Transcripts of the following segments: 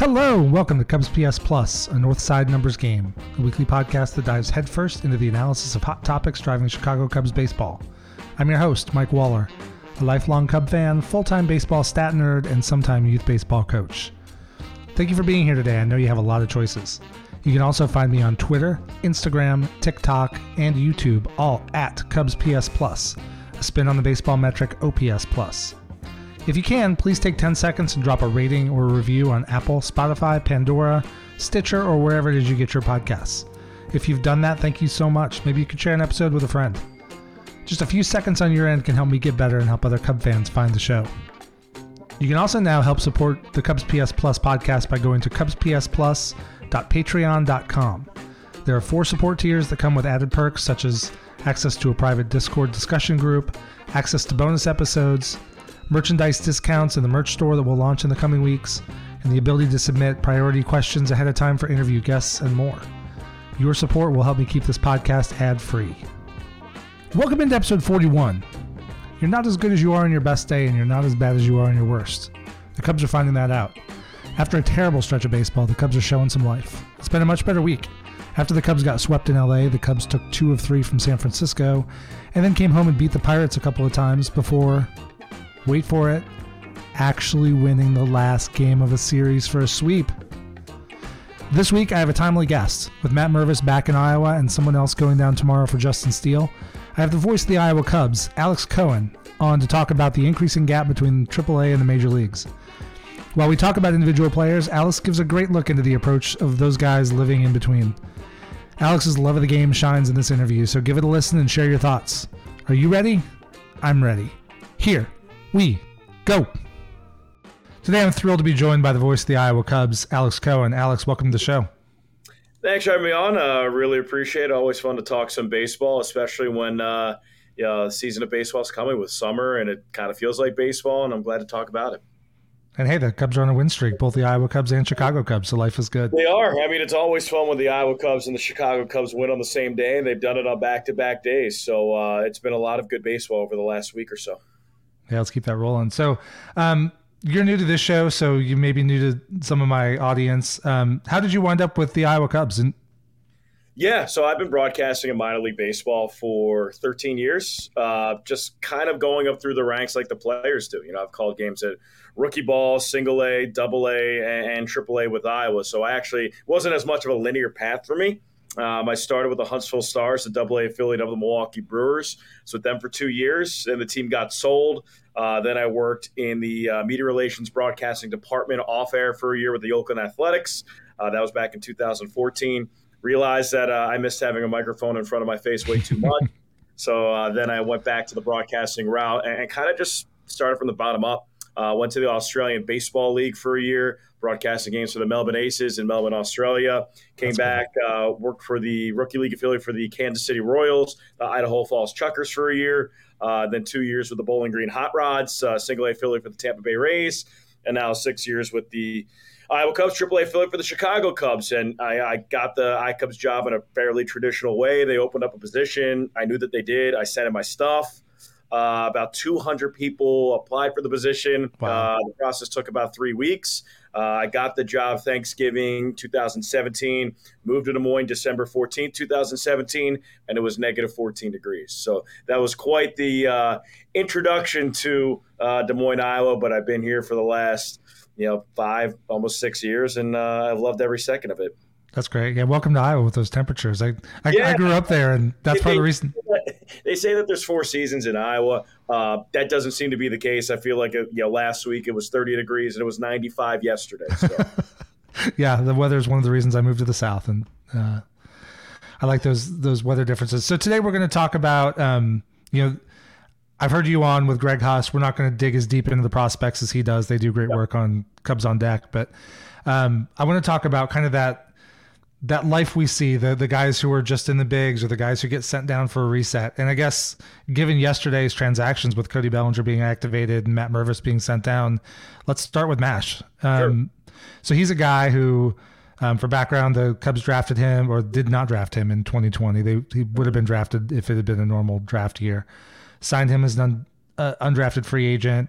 Hello, welcome to Cubs PS Plus, a North Side numbers game, a weekly podcast that dives headfirst into the analysis of hot topics driving Chicago Cubs baseball. I'm your host, Mike Waller, a lifelong Cub fan, full time baseball stat nerd, and sometime youth baseball coach. Thank you for being here today. I know you have a lot of choices. You can also find me on Twitter, Instagram, TikTok, and YouTube, all at Cubs PS Plus, a spin on the baseball metric OPS Plus. If you can, please take 10 seconds and drop a rating or a review on Apple, Spotify, Pandora, Stitcher, or wherever it is you get your podcasts. If you've done that, thank you so much. Maybe you could share an episode with a friend. Just a few seconds on your end can help me get better and help other Cub fans find the show. You can also now help support the Cubs PS Plus podcast by going to cubspsplus.patreon.com. There are four support tiers that come with added perks such as access to a private Discord discussion group, access to bonus episodes, merchandise discounts in the merch store that will launch in the coming weeks, and the ability to submit priority questions ahead of time for interview guests and more. Your support will help me keep this podcast ad free. Welcome into episode 41. You're not as good as you are on your best day, and you're not as bad as you are on your worst. The Cubs are finding that out. After a terrible stretch of baseball, the Cubs are showing some life. It's been a much better week. After the Cubs got swept in LA, the Cubs took two of three from San Francisco, and then came home and beat the Pirates a couple of times before, wait for it, actually winning the last game of a series for a sweep. This week, I have a timely guest, with Matt Mervis back in Iowa and someone else going down tomorrow for Justin Steele. I have the voice of the Iowa Cubs, Alex Cohen, on to talk about the increasing gap between AAA and the major leagues. While we talk about individual players, Alex gives a great look into the approach of those guys living in between. Alex's love of the game shines in this interview, so give it a listen and share your thoughts. Are you ready? I'm ready. Here we go. Today I'm thrilled to be joined by the voice of the Iowa Cubs, Alex Cohen. Alex, welcome to the show. Thanks for having me on. Uh, really appreciate it. Always fun to talk some baseball, especially when uh, you know, the season of baseball is coming with summer and it kind of feels like baseball, and I'm glad to talk about it. And hey, the Cubs are on a win streak, both the Iowa Cubs and Chicago Cubs, so life is good. They are. I mean, it's always fun when the Iowa Cubs and the Chicago Cubs win on the same day, and they've done it on back to back days. So uh, it's been a lot of good baseball over the last week or so. Yeah, let's keep that rolling. So, um, you're new to this show, so you may be new to some of my audience. Um, how did you wind up with the Iowa Cubs? And yeah, so I've been broadcasting in minor league baseball for 13 years, uh, just kind of going up through the ranks like the players do. You know, I've called games at rookie ball, single A, double A, and triple A with Iowa. So I actually wasn't as much of a linear path for me. Um, I started with the Huntsville Stars, the Double A affiliate of the Milwaukee Brewers. Was with them for two years, and the team got sold. Uh, then I worked in the uh, media relations broadcasting department off air for a year with the Oakland Athletics. Uh, that was back in 2014. Realized that uh, I missed having a microphone in front of my face way too much. so uh, then I went back to the broadcasting route and, and kind of just started from the bottom up. Uh, went to the Australian Baseball League for a year, broadcasting games for the Melbourne Aces in Melbourne, Australia. Came That's back, uh, worked for the rookie league affiliate for the Kansas City Royals, the Idaho Falls Chukars for a year, uh, then two years with the Bowling Green Hot Rods, uh, single A affiliate for the Tampa Bay Rays, and now six years with the Iowa Cubs, AAA affiliate for the Chicago Cubs. And I, I got the I Cubs job in a fairly traditional way. They opened up a position. I knew that they did. I sent in my stuff. Uh, about 200 people applied for the position. Wow. Uh, the process took about three weeks. Uh, I got the job Thanksgiving 2017, moved to Des Moines December 14, 2017, and it was negative 14 degrees. So that was quite the uh, introduction to uh, Des Moines, Iowa. But I've been here for the last, you know, five, almost six years, and uh, I've loved every second of it. That's great. Yeah, welcome to Iowa with those temperatures. I I, yeah. I grew up there, and that's part of the reason. They say that there's four seasons in Iowa. Uh, that doesn't seem to be the case. I feel like uh, you know, last week it was 30 degrees and it was 95 yesterday. So. yeah, the weather is one of the reasons I moved to the south, and uh, I like those those weather differences. So today we're going to talk about um, you know. I've heard you on with Greg Huss. We're not going to dig as deep into the prospects as he does. They do great yep. work on Cubs on Deck, but um, I want to talk about kind of that that life we see the the guys who are just in the bigs or the guys who get sent down for a reset. And i guess given yesterday's transactions with cody bellinger being activated and matt mervis being sent down let's start with mash. Um, sure. so he's a guy who um, for background the cubs drafted him or did not draft him in 2020 they, he would have been drafted if it had been a normal draft year. Signed him as an uh, undrafted free agent.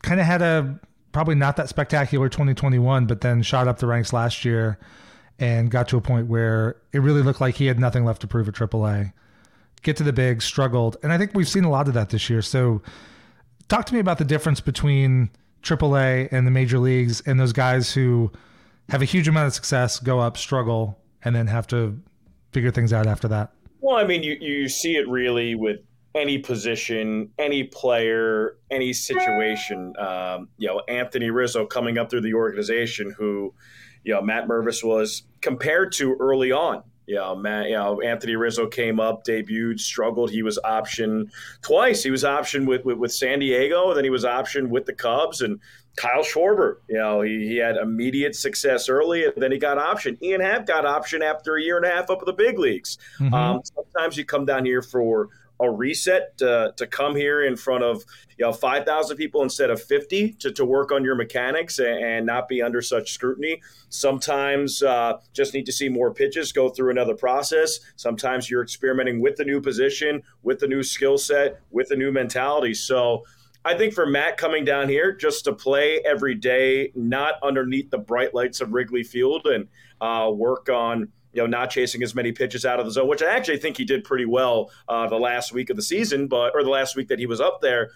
Kind of had a probably not that spectacular 2021, but then shot up the ranks last year and got to a point where it really looked like he had nothing left to prove at AAA. Get to the big, struggled, and I think we've seen a lot of that this year. So, talk to me about the difference between AAA and the major leagues and those guys who have a huge amount of success, go up, struggle, and then have to figure things out after that. Well, I mean, you, you see it really with any position, any player, any situation. Um, you know, Anthony Rizzo coming up through the organization, who, you know, Matt Mervis was compared to early on. You know, Matt, you know, Anthony Rizzo came up, debuted, struggled. He was optioned twice. He was optioned with, with, with San Diego, and then he was optioned with the Cubs. And Kyle Schwarber, you know, he, he had immediate success early, and then he got optioned. Ian Happ got optioned after a year and a half up in the big leagues. Mm-hmm. Um, sometimes you come down here for a reset to, to come here in front of you know 5,000 people instead of 50 to, to work on your mechanics and, and not be under such scrutiny. Sometimes uh, just need to see more pitches, go through another process. Sometimes you're experimenting with the new position, with the new skill set, with the new mentality. So I think for Matt coming down here just to play every day, not underneath the bright lights of Wrigley Field and uh, work on – you know, not chasing as many pitches out of the zone, which I actually think he did pretty well uh, the last week of the season, but or the last week that he was up there.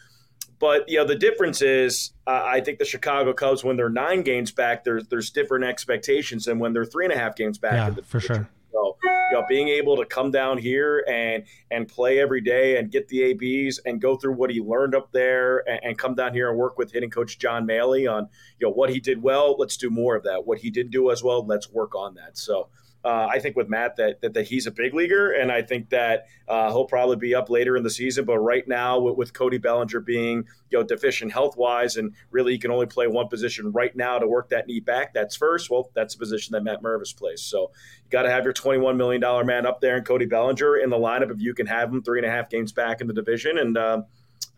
But you know, the difference is, uh, I think the Chicago Cubs, when they're nine games back, there's there's different expectations than when they're three and a half games back. Yeah, for sure. So, you know, being able to come down here and and play every day and get the ABs and go through what he learned up there and, and come down here and work with hitting coach John Mallee on you know what he did well. Let's do more of that. What he didn't do as well, let's work on that. So uh, I think with Matt that, that, that he's a big leaguer, and I think that uh, he'll probably be up later in the season. But right now, with, with Cody Bellinger being you know deficient health wise, and really he can only play one position right now to work that knee back. That's first. Well, that's a position that Matt Mervis plays. So you got to have your twenty one million dollar man up there, and Cody Bellinger in the lineup if you can have him three and a half games back in the division. And uh,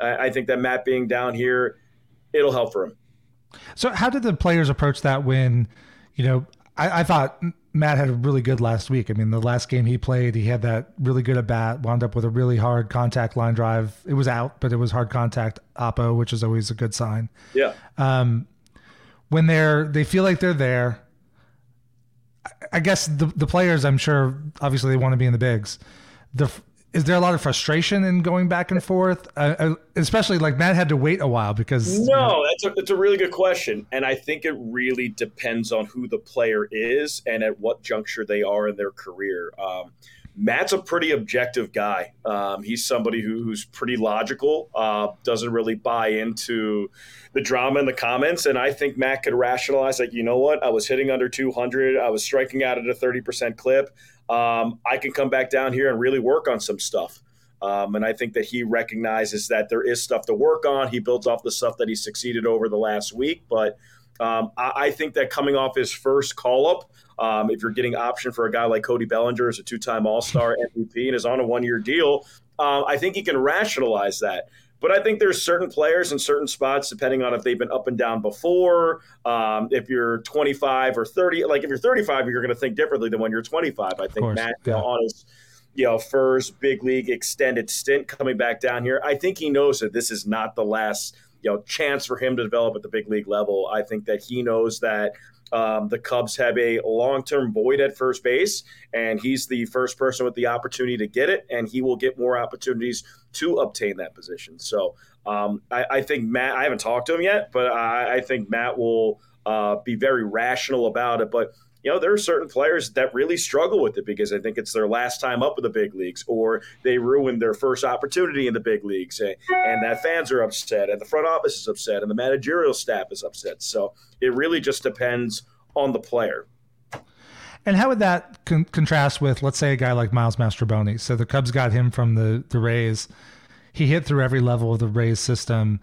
I, I think that Matt being down here, it'll help for him. So how did the players approach that when? You know, I, I, thought Matt had a really good last week. I mean, the last game he played, he had that really good at bat, wound up with a really hard contact line drive. It was out, but it was hard contact oppo, which is always a good sign. Yeah. Um, when they're they feel like they're there, I guess the the players, I'm sure, obviously they want to be in the bigs. The is there a lot of frustration in going back and forth? Uh, uh, especially like matt had to wait a while because no you know, that's, a, that's a really good question and i think it really depends on who the player is and at what juncture they are in their career. Um, matt's a pretty objective guy. Um, he's somebody who, who's pretty logical uh, doesn't really buy into the drama in the comments and i think matt could rationalize like you know what? I was hitting under 200 i was striking out at a 30% clip um, I can come back down here and really work on some stuff. Um, and I think that he recognizes that there is stuff to work on. He builds off the stuff that he succeeded over the last week. But um, I, I, think that coming off his first call up, um, if you're getting option for a guy like Cody Bellinger as a two time All Star MVP and is on a one year deal, uh, I think he can rationalize that. But I think there's certain players in certain spots, depending on if they've been up and down before. Um, if you're 25 or 30, like if you're 35, you're going to think differently than when you're 25. I think Matt yeah. on his you know first big league extended stint coming back down here, I think he knows that this is not the last you know chance for him to develop at the big league level. I think that he knows that um, the Cubs have a long term void at first base, and he's the first person with the opportunity to get it, and he will get more opportunities to obtain that position. So um, I, I, think Matt, I haven't talked to him yet, but I, I think Matt will uh, be very rational about it. But you know, there are certain players that really struggle with it because I think it's their last time up in the big leagues, or they ruined their first opportunity in the big leagues, and, and that fans are upset, and the front office is upset, and the managerial staff is upset. So it really just depends on the player. And how would that con- contrast with, let's say, a guy like Miles Mastrobuoni? So the Cubs got him from the the Rays. He hit through every level of the Rays system.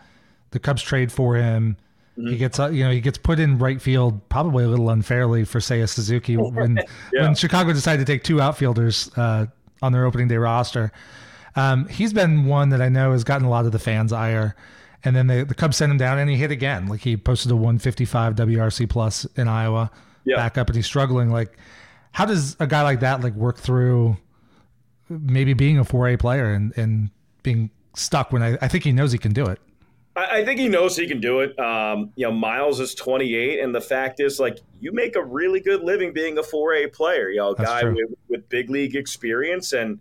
The Cubs trade for him Mm-hmm. He gets, uh, you know, he gets put in right field probably a little unfairly for Seiya Suzuki when yeah. when Chicago decided to take two outfielders uh, on their opening day roster. Um, he's been one that I know has gotten a lot of the fans' ire. And then the, the Cubs sent him down and he hit again. Like he posted a 155 WRC plus in Iowa, yeah. back up, and he's struggling. Like, how does a guy like that like work through maybe being a 4A player and, and being stuck when I, I think he knows he can do it? I, I think he knows he can do it. Um, you know, Miles is 28, and the fact is, like, you make a really good living being a 4A player. You know, a guy with, with, big league experience, and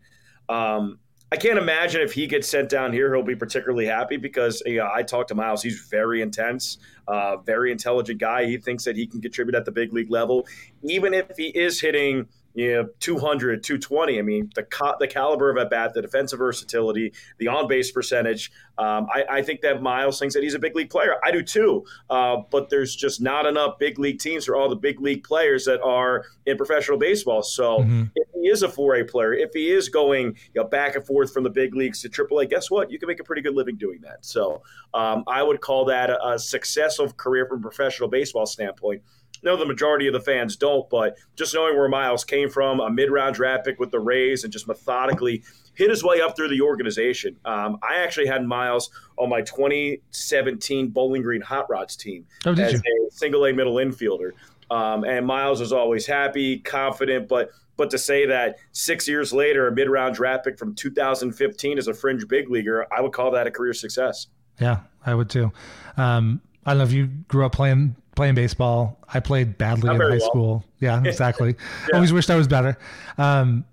um, I can't imagine if he gets sent down here, he'll be particularly happy because you know, I talked to Miles. He's very intense, uh, very intelligent guy. He thinks that he can contribute at the big league level, even if he is hitting you know, 200, 220. I mean, the the caliber of at bat, the defensive versatility, the on base percentage. Um, I, I, think that Miles thinks that he's a big league player. I do too. Uh, but there's just not enough big league teams for all the big league players that are in professional baseball. So mm-hmm. if he is a 4A player, if he is going you know, back and forth from the big leagues to AAA, guess what? You can make a pretty good living doing that. So um, I would call that a, a successful career from a professional baseball standpoint know the majority of the fans don't, but just knowing where Miles came from, a mid-round draft pick with the Rays, and just methodically hit his way up through the organization. Um, I actually had Miles on my 2017 Bowling Green Hot Rods team oh, as you? a single A middle infielder. Um, and Miles was always happy, confident, but but to say that six years later, a mid round draft pick from 2015 as a fringe big leaguer, I would call that a career success. Yeah, I would too. Um, I don't know if you grew up playing playing baseball. I played badly Not in high well. school. Yeah, exactly. yeah. Always wished I was better. Um,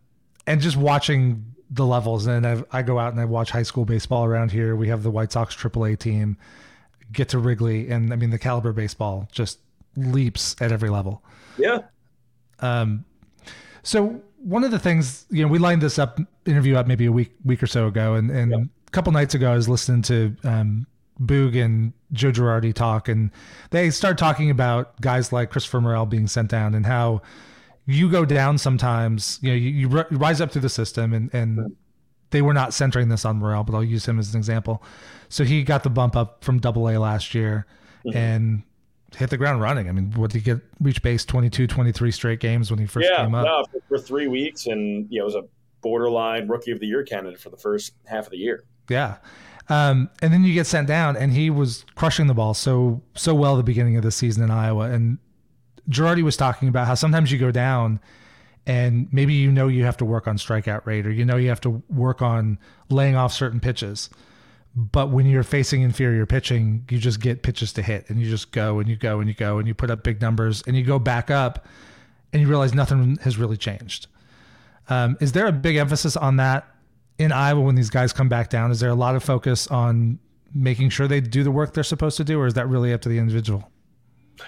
and just watching the levels, and I've, i go out and I watch high school baseball around here. We have the White Sox AAA team. Get to Wrigley, and I mean the caliber baseball just leaps at every level. Yeah. Um. So one of the things you know, we lined this up interview up maybe a week week or so ago, and and a couple nights ago I was listening to um, Boog and Joe Girardi talk, and they start talking about guys like Christopher Morel being sent down and how you go down sometimes. You know, you, you rise up through the system, and and they were not centering this on Morel, but I'll use him as an example. So he got the bump up from Double A last year, mm-hmm. and hit the ground running. I mean, what did he get? Reach base 22, 23 straight games when he first yeah, came up. Yeah, for, for three weeks, and you know, it was a borderline rookie of the year candidate for the first half of the year. Yeah. Um, and then you get sent down, and he was crushing the ball so so well the beginning of the season in Iowa. And Girardi was talking about how sometimes you go down, and maybe you know you have to work on strikeout rate, or you know you have to work on laying off certain pitches. But when you're facing inferior pitching, you just get pitches to hit, and you just go and you go and you go and you put up big numbers, and you go back up, and you realize nothing has really changed. Um, is there a big emphasis on that in Iowa when these guys come back down? Is there a lot of focus on making sure they do the work they're supposed to do, or is that really up to the individual?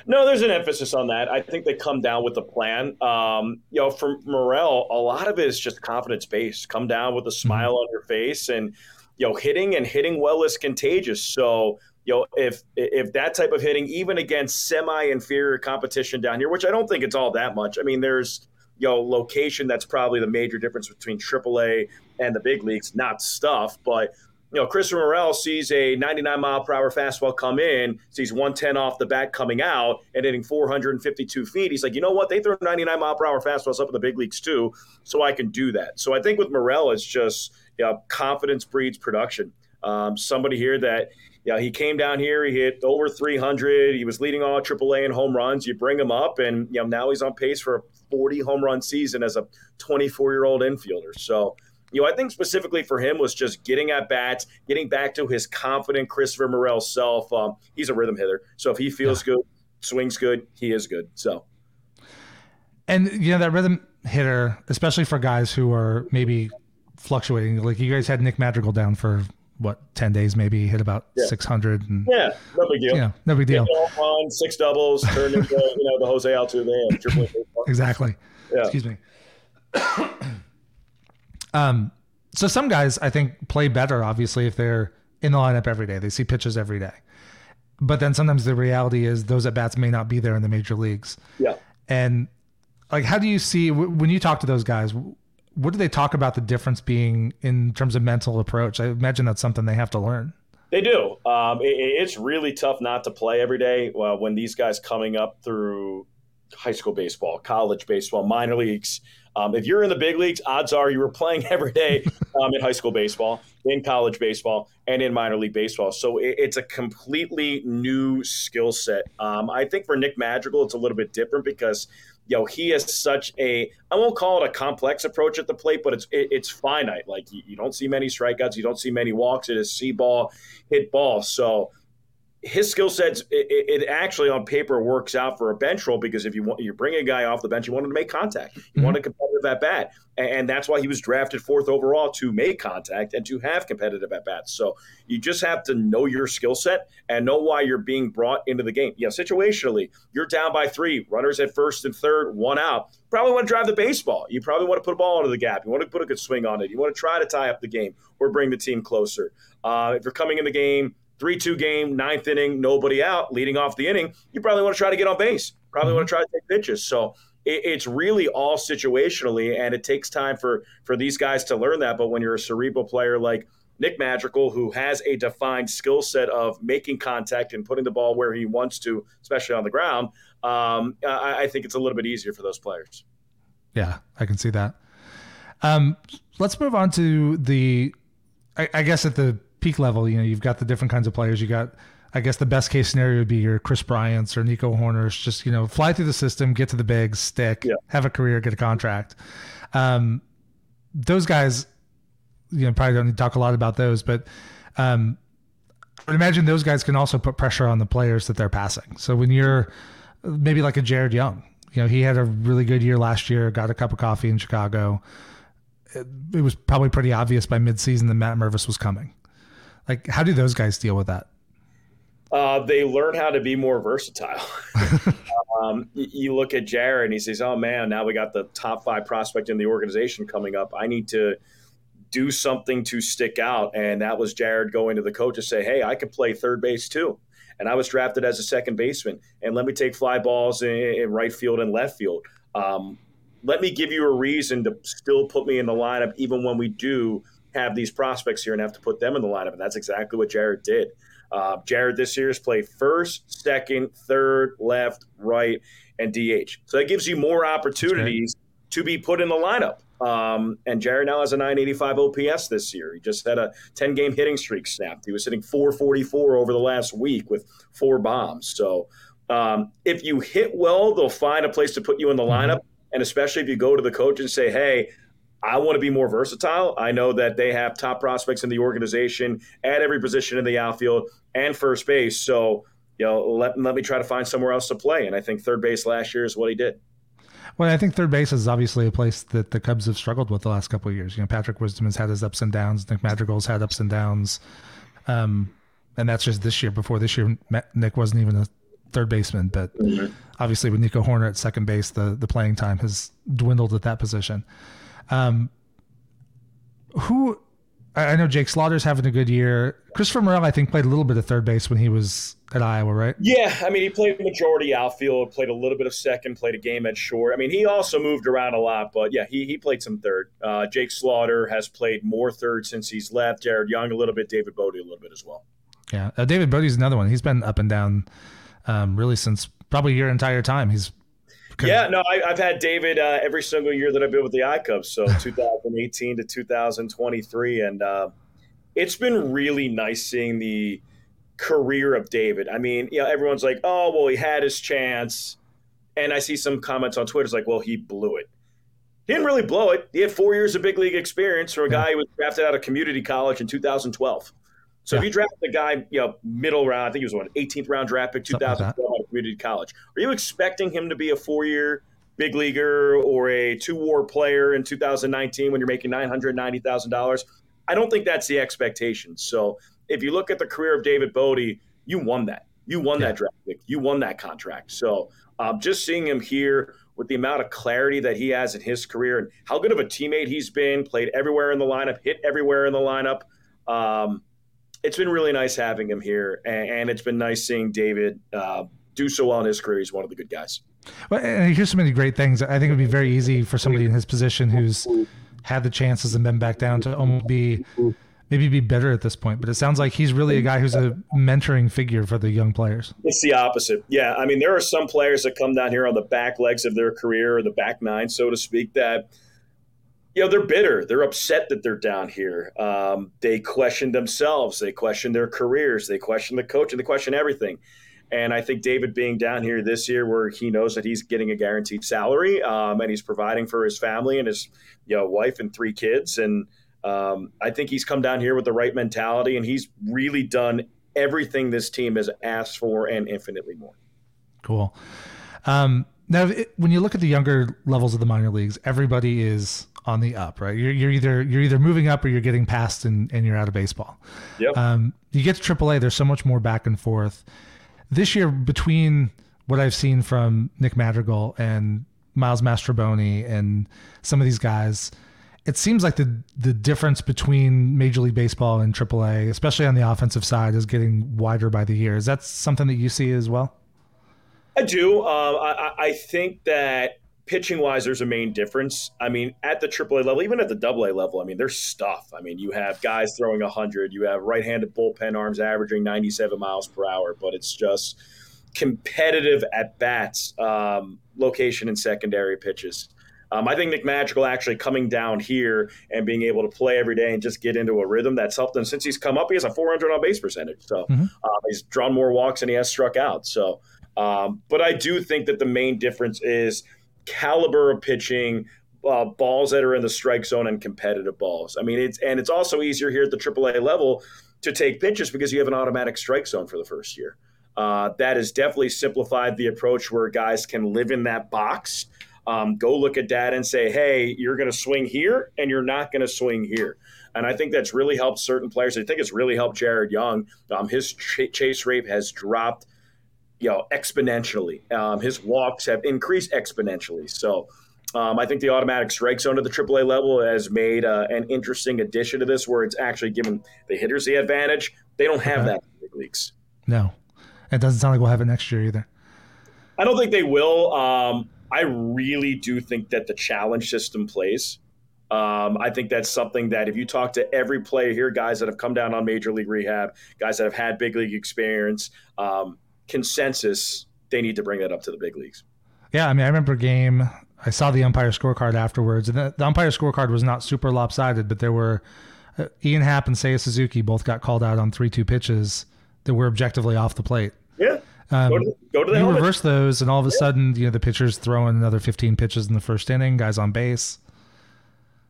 No, there's an emphasis on that. I think they come down with a plan. Um, you know, for Morel, a lot of it is just confidence based. Come down with a mm-hmm. smile mm-hmm. on your face, and you know, hitting and hitting well is contagious. So, you know, if if that type of hitting, even against semi inferior competition down here, which I don't think it's all that much. I mean, there's you know location that's probably the major difference between AAA and the big leagues, not stuff, but you know, Chris Morel sees a 99 mile per hour fastball come in, sees 110 off the bat coming out, and hitting 452 feet. He's like, you know what? They throw 99 mile per hour fastballs up in the big leagues too, so I can do that. So I think with Morel, it's just you know, confidence breeds production. Um, somebody here that yeah, he came down here. He hit over 300. He was leading all AAA in home runs. You bring him up, and you know now he's on pace for 40 home run season as a 24 year old infielder. So, you know, I think specifically for him was just getting at bats, getting back to his confident Christopher Morel self. Um, he's a rhythm hitter, so if he feels yeah. good, swings good, he is good. So, and you know that rhythm hitter, especially for guys who are maybe fluctuating. Like you guys had Nick Madrigal down for what 10 days maybe hit about yeah. 600 and yeah no big deal yeah no big deal on six doubles turned into you know the jose altuve exactly yeah. excuse me um so some guys i think play better obviously if they're in the lineup every day they see pitches every day but then sometimes the reality is those at bats may not be there in the major leagues yeah and like how do you see when you talk to those guys what do they talk about the difference being in terms of mental approach? I imagine that's something they have to learn. They do. Um, it, it's really tough not to play every day uh, when these guys coming up through high school baseball, college baseball, minor leagues. Um, if you're in the big leagues, odds are you were playing every day um, in high school baseball, in college baseball, and in minor league baseball. So it, it's a completely new skill set. Um, I think for Nick Madrigal, it's a little bit different because you know he has such a I won't call it a complex approach at the plate, but it's it, it's finite. Like you, you, don't see many strikeouts, you don't see many walks. It is see ball, hit ball. So his skill sets it, it, actually on paper works out for a bench role because if you want you bring a guy off the bench, you want him to make contact. You mm-hmm. want a competitive at bat, and that's why he was drafted fourth overall to make contact and to have competitive at bats. So you just have to know your skill set and know why you're being brought into the game. Yeah, situationally, you're down by three, runners at first and third, one out. Probably want to drive the baseball. You probably want to put a ball into the gap. You want to put a good swing on it. You want to try to tie up the game or bring the team closer. Uh, if you're coming in the game 3 2 game, ninth inning, nobody out, leading off the inning, you probably want to try to get on base. Probably mm-hmm. want to try to take pitches. So it, it's really all situationally, and it takes time for, for these guys to learn that. But when you're a cerebral player like Nick Madrigal, who has a defined skill set of making contact and putting the ball where he wants to, especially on the ground, um, I, I, think it's a little bit easier for those players. Yeah, I can see that. Um, let's move on to the, I, I guess at the peak level, you know, you've got the different kinds of players. You got, I guess, the best case scenario would be your Kris Bryant's or Nico Hoerner's. Just you know, fly through the system, get to the bigs, stick, yeah. have a career, get a contract. Um, those guys, you know, probably don't need to talk a lot about those, but um, I would imagine those guys can also put pressure on the players that they're passing. So when you're maybe like a Jared Young, you know, he had a really good year last year, got a cup of coffee in Chicago. It, it was probably pretty obvious by midseason that Matt Mervis was coming. Like, how do those guys deal with that? Uh, they learn how to be more versatile. um, you look at Jared and he says, "Oh man, now we got the top five prospect in the organization coming up. I need to do something to stick out." And that was Jared going to the coach to say, "Hey, I could play third base too." And I was drafted as a second baseman, and let me take fly balls in, in right field and left field. Um, let me give you a reason to still put me in the lineup, even when we do have these prospects here and have to put them in the lineup. And that's exactly what Jared did. Uh, Jared this year has played first, second, third, left, right, and DH. So that gives you more opportunities to be put in the lineup. Um, and Jared now has a 985 OPS this year. He just had a 10 game hitting streak snapped. He was hitting 444 over the last week with four bombs. So um, if you hit well, they'll find a place to put you in the mm-hmm. lineup. And especially if you go to the coach and say, hey, I want to be more versatile. I know that they have top prospects in the organization at every position in the outfield and first base. So, you know, let, let me try to find somewhere else to play. And I think third base last year is what he did. Well, I think third base is obviously a place that the Cubs have struggled with the last couple of years. You know, Patrick Wisdom has had his ups and downs. Nick Madrigal's had ups and downs. Um, and that's just this year. Before this year, Nick wasn't even a third baseman, but mm-hmm. obviously with Nico Hoerner at second base, the the playing time has dwindled at that position. Um, who I know Jake Slaughter's having a good year. Christopher Morel, I think, played a little bit of third base when he was at Iowa, right? Yeah, I mean, he played majority outfield, played a little bit of second, played a game at short. I mean, he also moved around a lot, but yeah, he, he played some third. Uh, Jake Slaughter has played more third since he's left. Jared Young a little bit, David Bote a little bit as well. Yeah, uh, David Bote's another one. He's been up and down um, really since probably your entire time. He's yeah, no, I, have had David uh, every single year that I've been with the iCubs, so 2018 to 2023, and uh, it's been really nice seeing the career of David. I mean, you know, everyone's like, "Oh, well, he had his chance," and I see some comments on Twitter, it's like, "Well, he blew it." He didn't really blow it. He had four years of big league experience from a guy who was drafted out of community college in 2012. So yeah. if you draft a guy, you know, middle round, I think he was one 18th round draft pick, 2012 like community college. Are you expecting him to be a four year big leaguer or a two WAR player in 2019 when you're making $990,000? I don't think that's the expectation. So if you look at the career of David Bote, you won that. You won yeah. that draft pick. You won that contract. So um, just seeing him here with the amount of clarity that he has in his career and how good of a teammate he's been, played everywhere in the lineup, hit everywhere in the lineup. Um, it's been really nice having him here, and, and it's been nice seeing David uh, do so well in his career. He's one of the good guys. Well, and here's so many great things. I think it would be very easy for somebody in his position who's had the chances and been back down to almost be maybe be better at this point. But it sounds like he's really a guy who's a mentoring figure for the young players. It's the opposite. Yeah, I mean, there are some players that come down here on the back legs of their career or the back nine, so to speak, that you know, they're bitter. They're upset that they're down here. Um, they question themselves. They question their careers. They question the coach and they question everything. And I think David being down here this year, where he knows that he's getting a guaranteed salary um, and he's providing for his family and his you know wife and three kids, and um, I think he's come down here with the right mentality and he's really done everything this team has asked for and infinitely more. Cool. Um, now, when you look at the younger levels of the minor leagues, everybody is on the up, right? You're, you're either you're either moving up or you're getting past and, and you're out of baseball. Yep. Um, you get to AAA, there's so much more back and forth. This year, between what I've seen from Nick Madrigal and Miles Mastrobuoni and some of these guys, it seems like the the difference between Major League Baseball and AAA, especially on the offensive side, is getting wider by the year. Is that something that you see as well? I do. Um, I, I think that pitching wise, there's a main difference. I mean, at the AAA level, even at the AA level, I mean, there's stuff. I mean, you have guys throwing 100, you have right handed bullpen arms averaging 97 miles per hour, but it's just competitive at bats, um, location and secondary pitches. Um, I think Nick Madrigal actually coming down here and being able to play every day and just get into a rhythm that's helped him since he's come up. He has a 400 on base percentage, so mm-hmm. uh, he's drawn more walks and he has struck out. So, um, but I do think that the main difference is caliber of pitching, uh, balls that are in the strike zone, and competitive balls. I mean, it's and it's also easier here at the AAA level to take pitches because you have an automatic strike zone for the first year. Uh, that has definitely simplified the approach where guys can live in that box. Um, go look at data and say, hey, you're going to swing here and you're not going to swing here. And I think that's really helped certain players. I think it's really helped Jared Young. Um, his ch- chase rate has dropped, you know, exponentially. Um, his walks have increased exponentially. So um, I think the automatic strike zone at the AAA level has made uh, an interesting addition to this, where it's actually given the hitters the advantage. They don't have okay. that in the big leagues. No, it doesn't sound like we'll have it next year either. I don't think they will. Um, I really do think that the challenge system plays. Um, I think that's something that if you talk to every player here, guys that have come down on major league rehab, guys that have had big league experience, um, consensus, they need to bring that up to the big leagues. Yeah, I mean, I remember a game. I saw the umpire scorecard afterwards, and the, the umpire scorecard was not super lopsided, but there were uh, Ian Happ and Seiya Suzuki both got called out on three-two pitches that were objectively off the plate. Yeah. Um, go, to, go to the you reverse those, and all of a yeah. sudden, you know, the pitcher's throwing another 15 pitches in the first inning. Guys on base.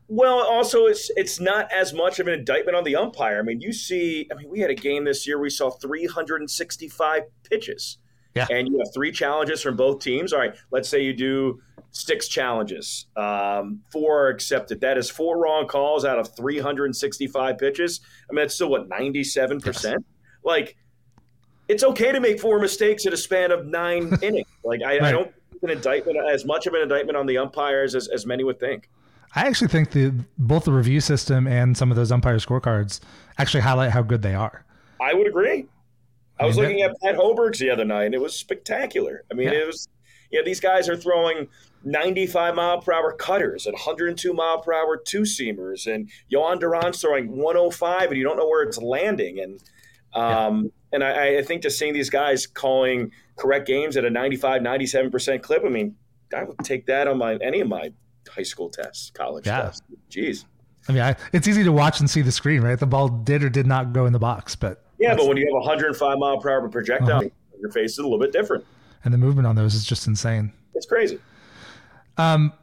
Well, also it's it's not as much of an indictment on the umpire. I mean, you see, I mean, we had a game this year we saw 365 pitches. Yeah. And you have three challenges from both teams. All right, let's say you do six challenges. Um, four are accepted. That is four wrong calls out of 365 pitches. I mean, that's still what 97 yes. percent. Like it's okay to make four mistakes in a span of nine innings. Like I, right. I don't an indictment as much of an indictment on the umpires as, as many would think. I actually think the both the review system and some of those umpire scorecards actually highlight how good they are. I would agree. I, I was looking at Pat Hoberg's the other night, and it was spectacular. I mean, yeah. it was yeah. These guys are throwing 95 mile per hour cutters and 102 mile per hour two seamers, and Jhoan Duran's throwing 105, and you don't know where it's landing. And um, yeah. And I, I, think just seeing these guys calling correct games at a 95, 97% clip, I mean, I would take that on my any of my high school tests, college yeah. tests. Jeez. I mean, I, it's easy to watch and see the screen, right? The ball did or did not go in the box, but yeah, but when you have 105 mile per hour projectile, uh-huh. your face is a little bit different, and the movement on those is just insane. It's crazy. Um,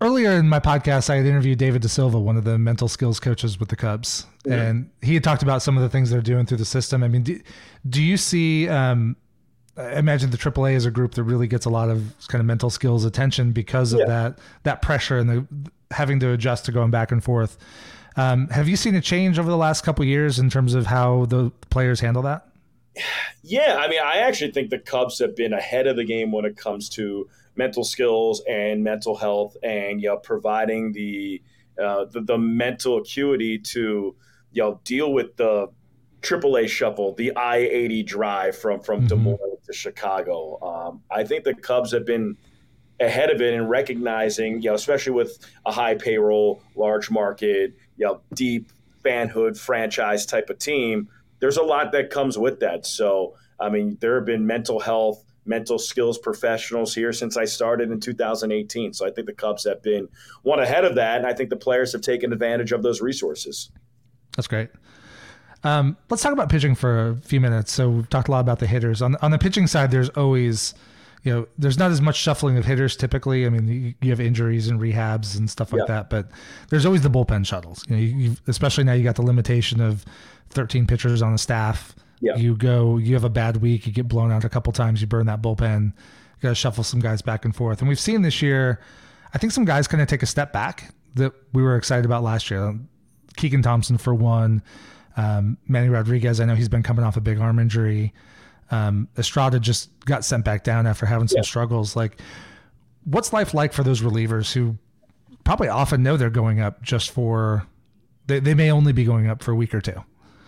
earlier in my podcast, I had interviewed David De Silva, one of the mental skills coaches with the Cubs, mm-hmm. and he had talked about some of the things they're doing through the system. I mean, do, do you see? Um, I imagine the AAA is a group that really gets a lot of kind of mental skills attention because of yeah. that that pressure and the having to adjust to going back and forth. Um, have you seen a change over the last couple years in terms of how the players handle that? Yeah, I mean, I actually think the Cubs have been ahead of the game when it comes to mental skills and mental health, and you know, providing the uh, the, the mental acuity to you know deal with the AAA shuffle, the I eighty drive from from mm-hmm. Des Moines to Chicago. Um, I think the Cubs have been ahead of it in recognizing, you know, especially with a high payroll, large market, you know, deep fanhood franchise type of team. There's a lot that comes with that. So, I mean, there have been mental health mental skills professionals here since I started in 2018. So I think the Cubs have been one ahead of that, and I think the players have taken advantage of those resources. That's great. Um, let's talk about pitching for a few minutes. So we've talked a lot about the hitters. On on the pitching side, there's always you know, there's not as much shuffling of hitters typically. I mean, you, have injuries and rehabs and stuff like yeah. that, but there's always the bullpen shuttles. You know, you, especially now you got the limitation of 13 pitchers on the staff Yeah. You go, you have a bad week, you get blown out a couple times, you burn that bullpen, you got to shuffle some guys back and forth. And we've seen this year, I think some guys kind of take a step back that we were excited about last year. Keegan Thompson for one, um, Manny Rodriguez. I know he's been coming off a big arm injury. Um, Estrada just got sent back down after having some yeah. struggles. Like, what's life like for those relievers who probably often know they're going up just for they, they may only be going up for a week or two?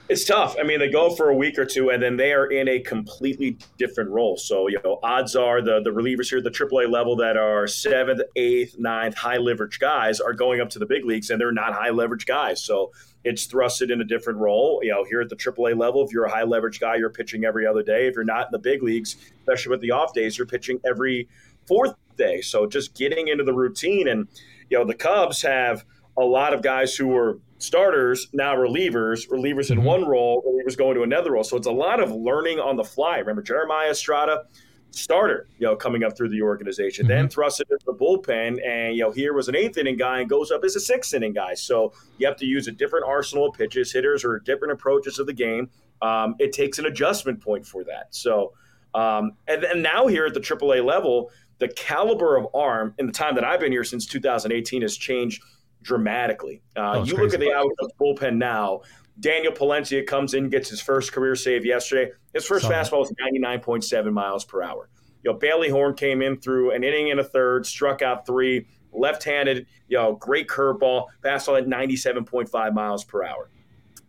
It's tough. I mean, they go for a week or two, and then they are in a completely different role. So, you know, odds are the the relievers here at the AAA level that are seventh, eighth, ninth, high leverage guys are going up to the big leagues, and they're not high leverage guys. So, it's thrusted in a different role. You know, here at the AAA level, if you're a high leverage guy, you're pitching every other day. If you're not in the big leagues, especially with the off days, you're pitching every fourth day. So, just getting into the routine, and you know, the Cubs have a lot of guys who were starters, now relievers, relievers in mm-hmm. one role, relievers going to another role. So it's a lot of learning on the fly. Remember Jeremiah Estrada, starter, you know, coming up through the organization, mm-hmm. then thrust it into the bullpen, and you know, here was an eighth inning guy and goes up as a sixth inning guy. So you have to use a different arsenal of pitches, hitters, or different approaches of the game. Um, it takes an adjustment point for that. So, um, and then now here at the AAA level, the caliber of arm in the time that I've been here since 2018 has changed dramatically. Uh, oh, you crazy. look at the Outcomes bullpen now. Daniel Palencia comes in, gets his first career save yesterday. His first fastball was 99.7 miles per hour. You know, Bailey Horn came in through an inning and a third, struck out three, left-handed, you know, great curveball, fastball at 97.5 miles per hour.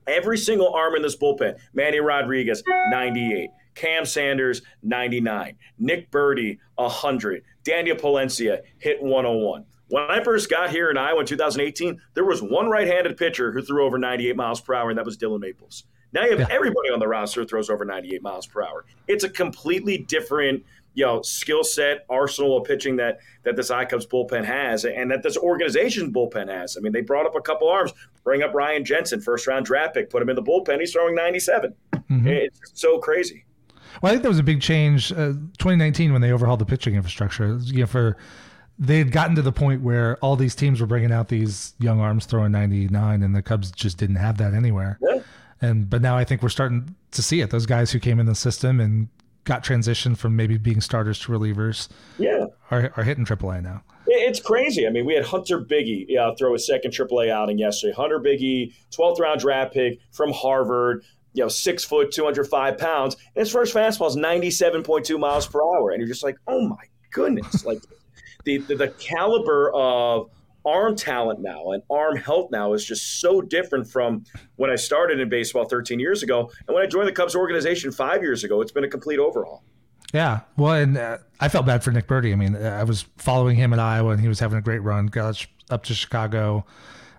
Every single arm in this bullpen, Manny Rodriguez, 98. Cam Sanders, 99. Nick Burdi, 100. Daniel Palencia hit 101. When I first got here in Iowa in 2018, there was one right-handed pitcher who threw over 98 miles per hour, and that was Dylan Maples. Now you have yeah. everybody on the roster throws over 98 miles per hour. It's a completely different, you know, skill set, arsenal of pitching that that this iCubs bullpen has, and that this organization bullpen has. I mean, they brought up a couple arms, bring up Ryan Jensen, first round draft pick, put him in the bullpen. He's throwing 97. Mm-hmm. It's so crazy. Well, I think that was a big change, uh, 2019 when they overhauled the pitching infrastructure. You know, for they had gotten to the point where all these teams were bringing out these young arms throwing 99 and the Cubs just didn't have that anywhere. Yeah. And but now I think we're starting to see it. Those guys who came in the system and got transitioned from maybe being starters to relievers yeah. are, are hitting AAA now. It's crazy. I mean, we had Hunter Bigge yeah, throw a second AAA outing yesterday. Hunter Bigge, 12th round draft pick from Harvard, you know, six foot, 205 pounds. And his first fastball is 97.2 miles per hour. And you're just like, oh my goodness. Like, the, the, the caliber of arm talent now and arm health now is just so different from when I started in baseball 13 years ago and when I joined the Cubs organization five years ago. It's been a complete overhaul. Yeah, well, and uh, I felt bad for Nick Burdi. I mean, I was following him in Iowa, and he was having a great run. Got up to Chicago,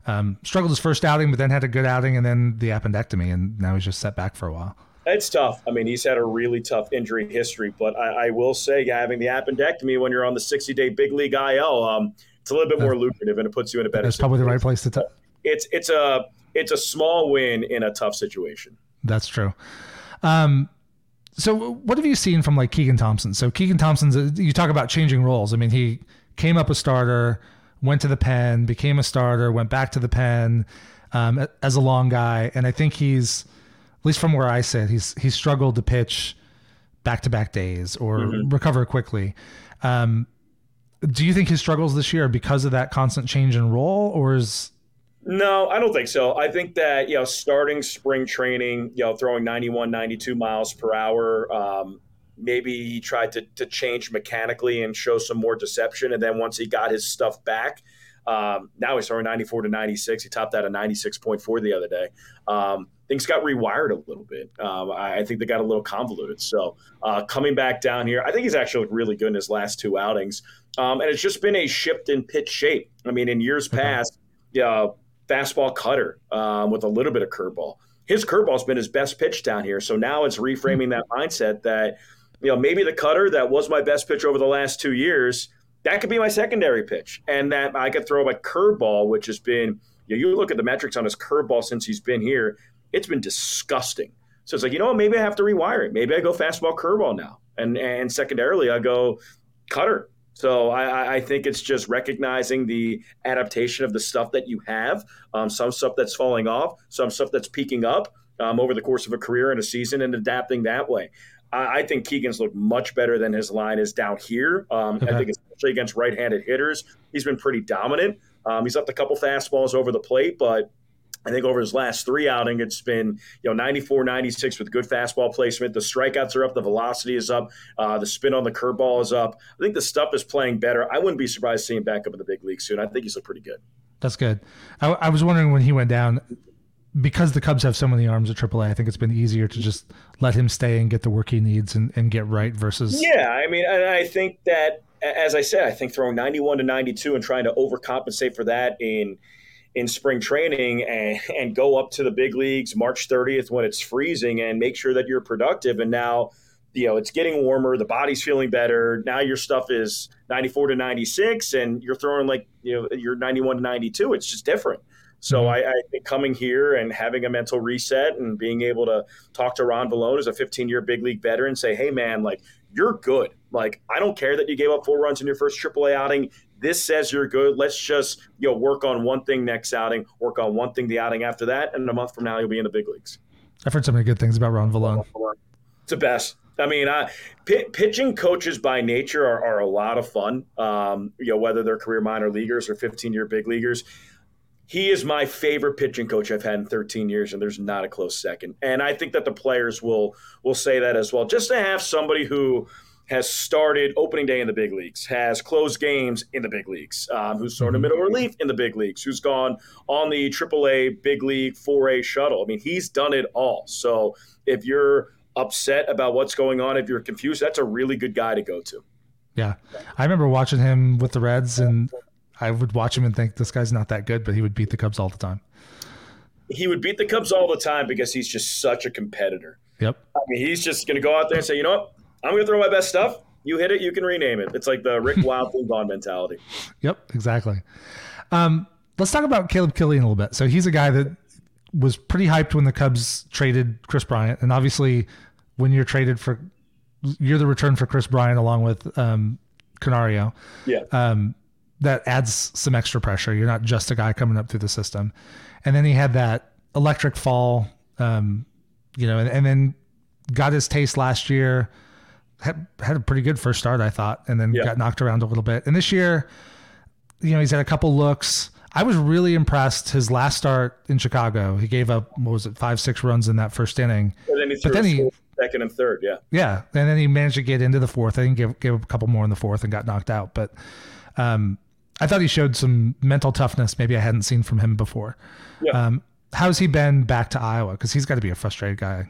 um, struggled his first outing, but then had a good outing, and then the appendectomy, and now he's just set back for a while. It's tough. I mean, he's had a really tough injury history, but I, I will say having the appendectomy when you're on the 60 day big league IL, um, it's a little bit more lucrative and it puts you in a better. That's probably the right place to. T- it's it's a it's a small win in a tough situation. That's true. Um, so what have you seen from like Keegan Thompson? So Keegan Thompson's you talk about changing roles. I mean, he came up a starter, went to the pen, became a starter, went back to the pen um, as a long guy, and I think he's at least from where I sit, he's he's struggled to pitch back to back days or mm-hmm. recover quickly. Um, do you think his struggles this year are because of that constant change in role, or is no, I don't think so. I think that, you know, starting spring training, you know, throwing 91, 92 miles per hour, um, maybe he tried to, to change mechanically and show some more deception. And then once he got his stuff back, um, now he's throwing 94 to 96. He topped out at 96.4 the other day. Um, things got rewired a little bit. Um, I, I, think they got a little convoluted. So uh, coming back down here, I think he's actually looked really good in his last two outings. Um, and it's just been a shift in pitch shape. I mean, in years mm-hmm. past, yeah, fastball cutter um, with a little bit of curveball. His curveball's been his best pitch down here. So now it's reframing that mindset that, you know, maybe the cutter that was my best pitch over the last two years, that could be my secondary pitch. And that I could throw a curveball, which has been, you, know, you look at the metrics on his curveball since he's been here, it's been disgusting. So it's like, you know what, maybe I have to rewire it. Maybe I go fastball curveball now. And and secondarily I go cutter. So I, I think it's just recognizing the adaptation of the stuff that you have, um, some stuff that's falling off, some stuff that's peaking up, um, over the course of a career and a season and adapting that way. I, I think Keegan's looked much better than his line is down here. Um. I think especially against right-handed hitters, he's been pretty dominant. Um, he's left a couple fastballs over the plate, but I think over his last three outing, it's been you know 94, 96 with good fastball placement. The strikeouts are up, the velocity is up, uh, the spin on the curveball is up. I think the stuff is playing better. I wouldn't be surprised seeing him back up in the big league soon. I think he's looked pretty good. That's good. I, I was wondering when he went down, because the Cubs have so many arms at AAA, I think it's been easier to just let him stay and get the work he needs and, and get right versus. Yeah, I mean, I think that, as I said, I think throwing 91 to 92 and trying to overcompensate for that in in spring training and, and go up to the big leagues March 30th when it's freezing and make sure that you're productive. And now, you know, it's getting warmer, the body's feeling better. Now your stuff is 94 to 96 and you're throwing like, you know, you're 91 to 92. It's just different. So mm-hmm. I, I, think coming here and having a mental reset and being able to talk to Ron Villone as a 15 year big league veteran, say, hey man, like you're good. Like I don't care that you gave up four runs in your first AAA outing. This says you're good. Let's just you know work on one thing next outing, work on one thing the outing after that, and a month from now you'll be in the big leagues. I've heard so many good things about Ron Villone. It's the best. I mean, uh, p- pitching coaches by nature are, are a lot of fun. Um, you know, whether they're career minor leaguers or 15 year big leaguers he is my favorite pitching coach I've had in 13 years, and there's not a close second. And I think that the players will will say that as well. Just to have somebody who has started opening day in the big leagues, has closed games in the big leagues, um, who's thrown a mm-hmm. middle relief in the big leagues, who's gone on the AAA big league 4A shuttle. I mean, he's done it all. So if you're upset about what's going on, if you're confused, that's a really good guy to go to. Yeah. I remember watching him with the Reds and I would watch him and think this guy's not that good, but he would beat the Cubs all the time. He would beat the Cubs all the time because he's just such a competitor. Yep. I mean, he's just going to go out there and say, you know what? I'm going to throw my best stuff. You hit it, you can rename it. It's like the Rick Wild Bond mentality. Yep, exactly. Um, let's talk about Caleb Killian a little bit. So he's a guy that was pretty hyped when the Cubs traded Kris Bryant, and obviously, when you're traded for, you're the return for Kris Bryant along with um, Canario. Yeah. Um, that adds some extra pressure. You're not just a guy coming up through the system. And then he had that electric fall, um, you know, and, and, then got his taste last year. Had, had a pretty good first start, I thought, and then yeah. got knocked around a little bit. And this year, you know, he's had a couple looks. I was really impressed. His last start in Chicago, he gave up what was it, five, six runs in that first inning. But then he, but then he second and third, yeah, yeah, and then he managed to get into the fourth. I think gave gave a couple more in the fourth and got knocked out. But um, I thought he showed some mental toughness maybe I hadn't seen from him before. Yeah. Um, how's he been back to Iowa? Because he's got to be a frustrated guy.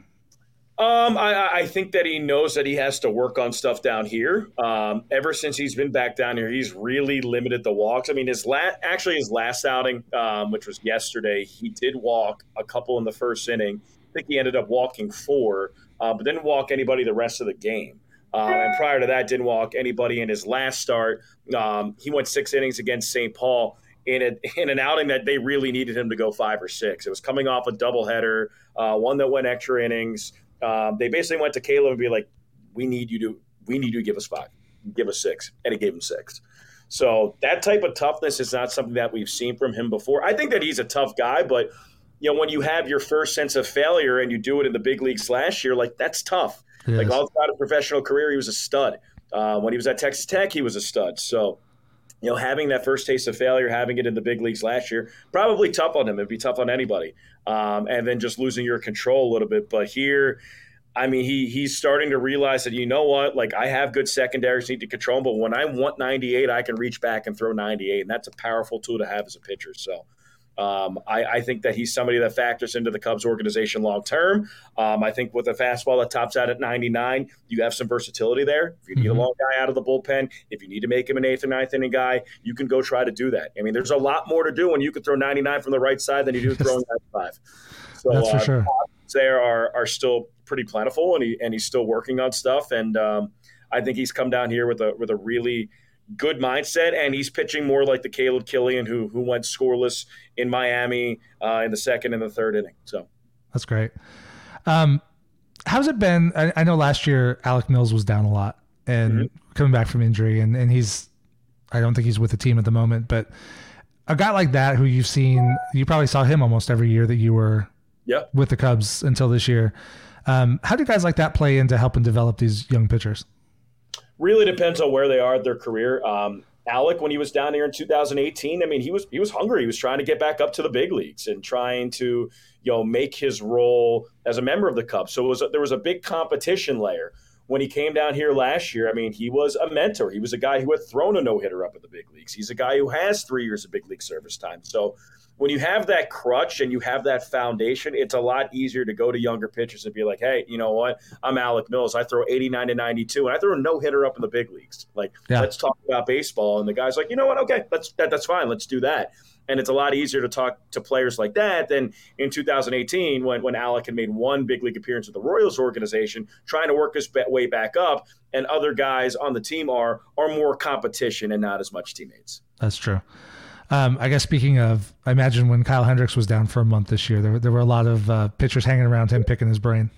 Um, I, I, think that he knows that he has to work on stuff down here. Um, ever since he's been back down here, he's really limited the walks. I mean, his last, actually his last outing, um, which was yesterday, he did walk a couple in the first inning. I think he ended up walking four, uh, but didn't walk anybody the rest of the game. Um, and prior to that, didn't walk anybody in his last start. Um, he went six innings against St. Paul in, a, in an outing that they really needed him to go five or six. It was coming off a doubleheader, uh, one that went extra innings. Um, they basically went to Caleb and be like, "We need you to, we need you to give us five, give us six. and he gave him six. So that type of toughness is not something that we've seen from him before. I think that he's a tough guy, but you know when you have your first sense of failure and you do it in the big leagues last year, like that's tough. Yes. Like all throughout his professional career, he was a stud. Uh, when he was at Texas Tech, he was a stud. So, you know, having that first taste of failure, having it in the big leagues last year, probably tough on him. It'd be tough on anybody. Um, and then just losing your control a little bit. But here, I mean, he he's starting to realize that you know what, like I have good secondaries, need to control them, but when I want 98, I can reach back and throw 98, and that's a powerful tool to have as a pitcher. So um, I, I, think that he's somebody that factors into the Cubs organization long term. Um, I think with a fastball that tops out at 99, you have some versatility there. If you need mm-hmm. a long guy out of the bullpen, if you need to make him an eighth or ninth inning guy, you can go try to do that. I mean, there's a lot more to do when you can throw 99 from the right side than you do throwing 95. So That's for uh, sure. there are are still pretty plentiful, and he and he's still working on stuff. And um, I think he's come down here with a with a really good mindset, and he's pitching more like the Caleb Killian who who went scoreless in Miami uh, in the second and the third inning. So that's great. Um, how's it been? I, I, know last year Alec Mills was down a lot and mm-hmm. coming back from injury, and and he's I don't think he's with the team at the moment, but a guy like that who you've seen, you probably saw him almost every year that you were Yeah. with the Cubs until this year. Um, how do guys like that play into helping develop these young pitchers? Really depends on where they are at their career. Um, Alec, when he was down here in 2018, I mean, he was he was hungry. He was trying to get back up to the big leagues and trying to you know make his role as a member of the Cubs. So was a, there was a big competition layer when he came down here last year. I mean, he was a mentor. He was a guy who had thrown a no hitter up at the big leagues. He's a guy who has three years of big league service time. So when you have that crutch and you have that foundation, it's a lot easier to go to younger pitchers and be like, hey, you know what? I'm Alec Mills. I throw 89 to 92, and I throw a no hitter up in the big leagues. Like, yeah. let's talk about baseball. And the guy's like, you know what? Okay, that's that, that's fine. Let's do that. And it's a lot easier to talk to players like that than in 2018 when, when Alec had made one big league appearance with the Royals organization, trying to work his way back up, and other guys on the team are are more competition and not as much teammates. That's true. Um, I guess speaking of, I imagine when Kyle Hendricks was down for a month this year, there, there were a lot of uh, pitchers hanging around him, picking his brain.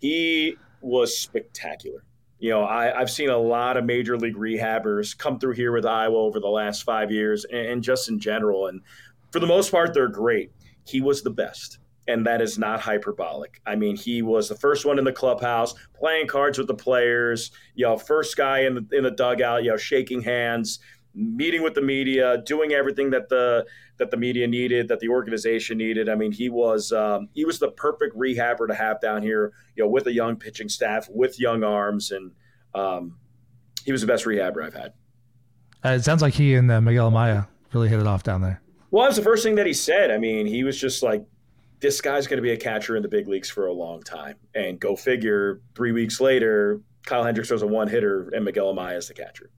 He was spectacular. You know, I, have seen a lot of major league rehabbers come through here with Iowa over the last five years, and, and just in general. And for the most part, they're great. He was the best and that is not hyperbolic. I mean, he was the first one in the clubhouse, playing cards with the players. You know, first guy in the in the dugout. You know, shaking hands meeting with the media, doing everything that the that the media needed, that the organization needed. I mean, he was um, he was the perfect rehabber to have down here, you know, with a young pitching staff, with young arms, and um, he was the best rehabber I've had. Uh, it sounds like he and uh, Miguel Amaya really hit it off down there. Well, that was the first thing that he said. I mean, he was just like, "This guy's going to be a catcher in the big leagues for a long time." And go figure. Three weeks later, Kyle Hendricks was a one hitter, and Miguel Amaya is the catcher.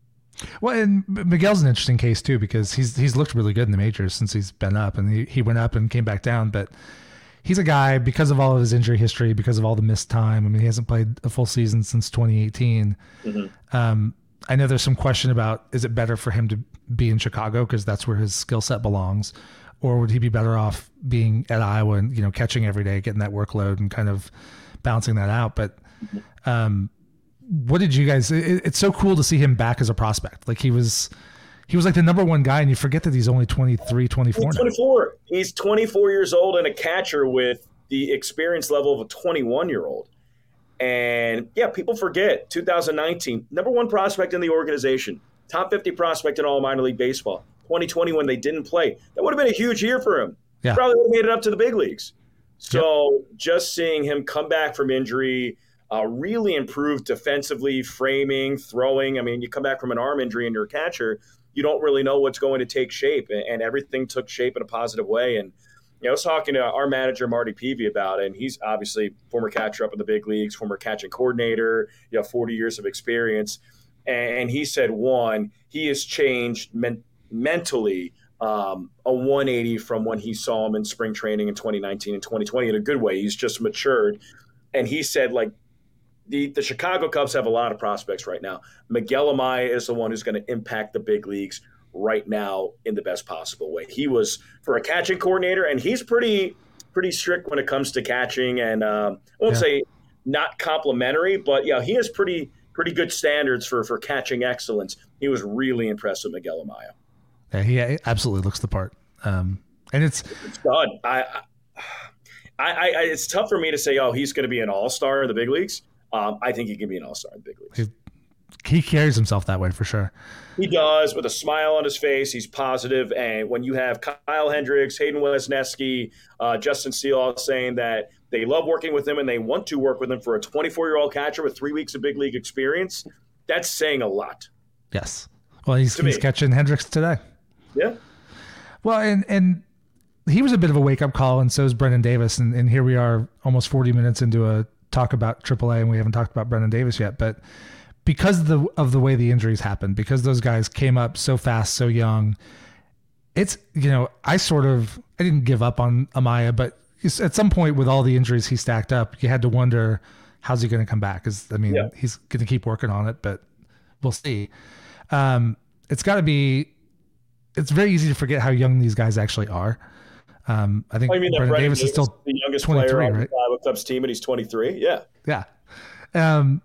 Well, and Miguel's an interesting case too because he's he's looked really good in the majors since he's been up, and he, he went up and came back down. But he's a guy because of all of his injury history, because of all the missed time. I mean, he hasn't played a full season since 2018. Mm-hmm. Um, I know there's some question about is it better for him to be in Chicago because that's where his skill set belongs, or would he be better off being at Iowa and you know catching every day, getting that workload and kind of balancing that out? But mm-hmm. um, what did you guys? It, it's so cool to see him back as a prospect. Like he was, he was like the number one guy, and you forget that he's only 23, 24 he's 24. He's 24 years old and a catcher with the experience level of a 21 year old. And yeah, people forget 2019, number one prospect in the organization, top 50 prospect in all minor league baseball. 2020, when they didn't play, that would have been a huge year for him. Yeah. Probably would have made it up to the big leagues. So yep. just seeing him come back from injury, uh, really improved defensively, framing, throwing. I mean, you come back from an arm injury and you're a catcher, you don't really know what's going to take shape, and, everything took shape in a positive way. And you know, I was talking to our manager Marty Pevey about it, and he's obviously former catcher up in the big leagues, former catching coordinator, you know, 40 years of experience. And he said, one, he has changed men- mentally um, a 180 from when he saw him in spring training in 2019 and 2020 in a good way. He's just matured. And he said, like, the, the Chicago Cubs have a lot of prospects right now. Miguel Amaya is the one who's going to impact the big leagues right now in the best possible way. He was for a catching coordinator, and he's pretty pretty strict when it comes to catching, and um, I won't yeah. say not complimentary, but yeah, he has pretty pretty good standards for for catching excellence. He was really impressed with Miguel Amaya. Yeah, he absolutely looks the part, um, and it's it's done. I, I, I, it's tough for me to say, oh, he's going to be an all star in the big leagues um, I think he can be an all star in big leagues. He, he carries himself that way for sure. He does with a smile on his face. He's positive, and when you have Kyle Hendricks, Hayden Wesneski, uh, Justin Steele all saying that they love working with him and they want to work with him for a 24 year old catcher with three weeks of big league experience, that's saying a lot. Yes. Well, he's, he's catching Hendricks today. Yeah. Well, and and he was a bit of a wake up call, and so is Brennen Davis, and, and here we are, almost 40 minutes into a talk about AAA, and we haven't talked about Brennen Davis yet, but because of the of the way the injuries happened, because those guys came up so fast, so young, it's you know I sort of I didn't give up on Amaya, but at some point with all the injuries he stacked up, you had to wonder how's he going to come back? Because I mean yeah. he's going to keep working on it, but we'll see. Um, it's got to be. It's very easy to forget how young these guys actually are. Um, I think oh, Brennen Davis, Davis, is still the youngest 23, player on right? the Cubs team, and he's 23. Yeah. Yeah. Um,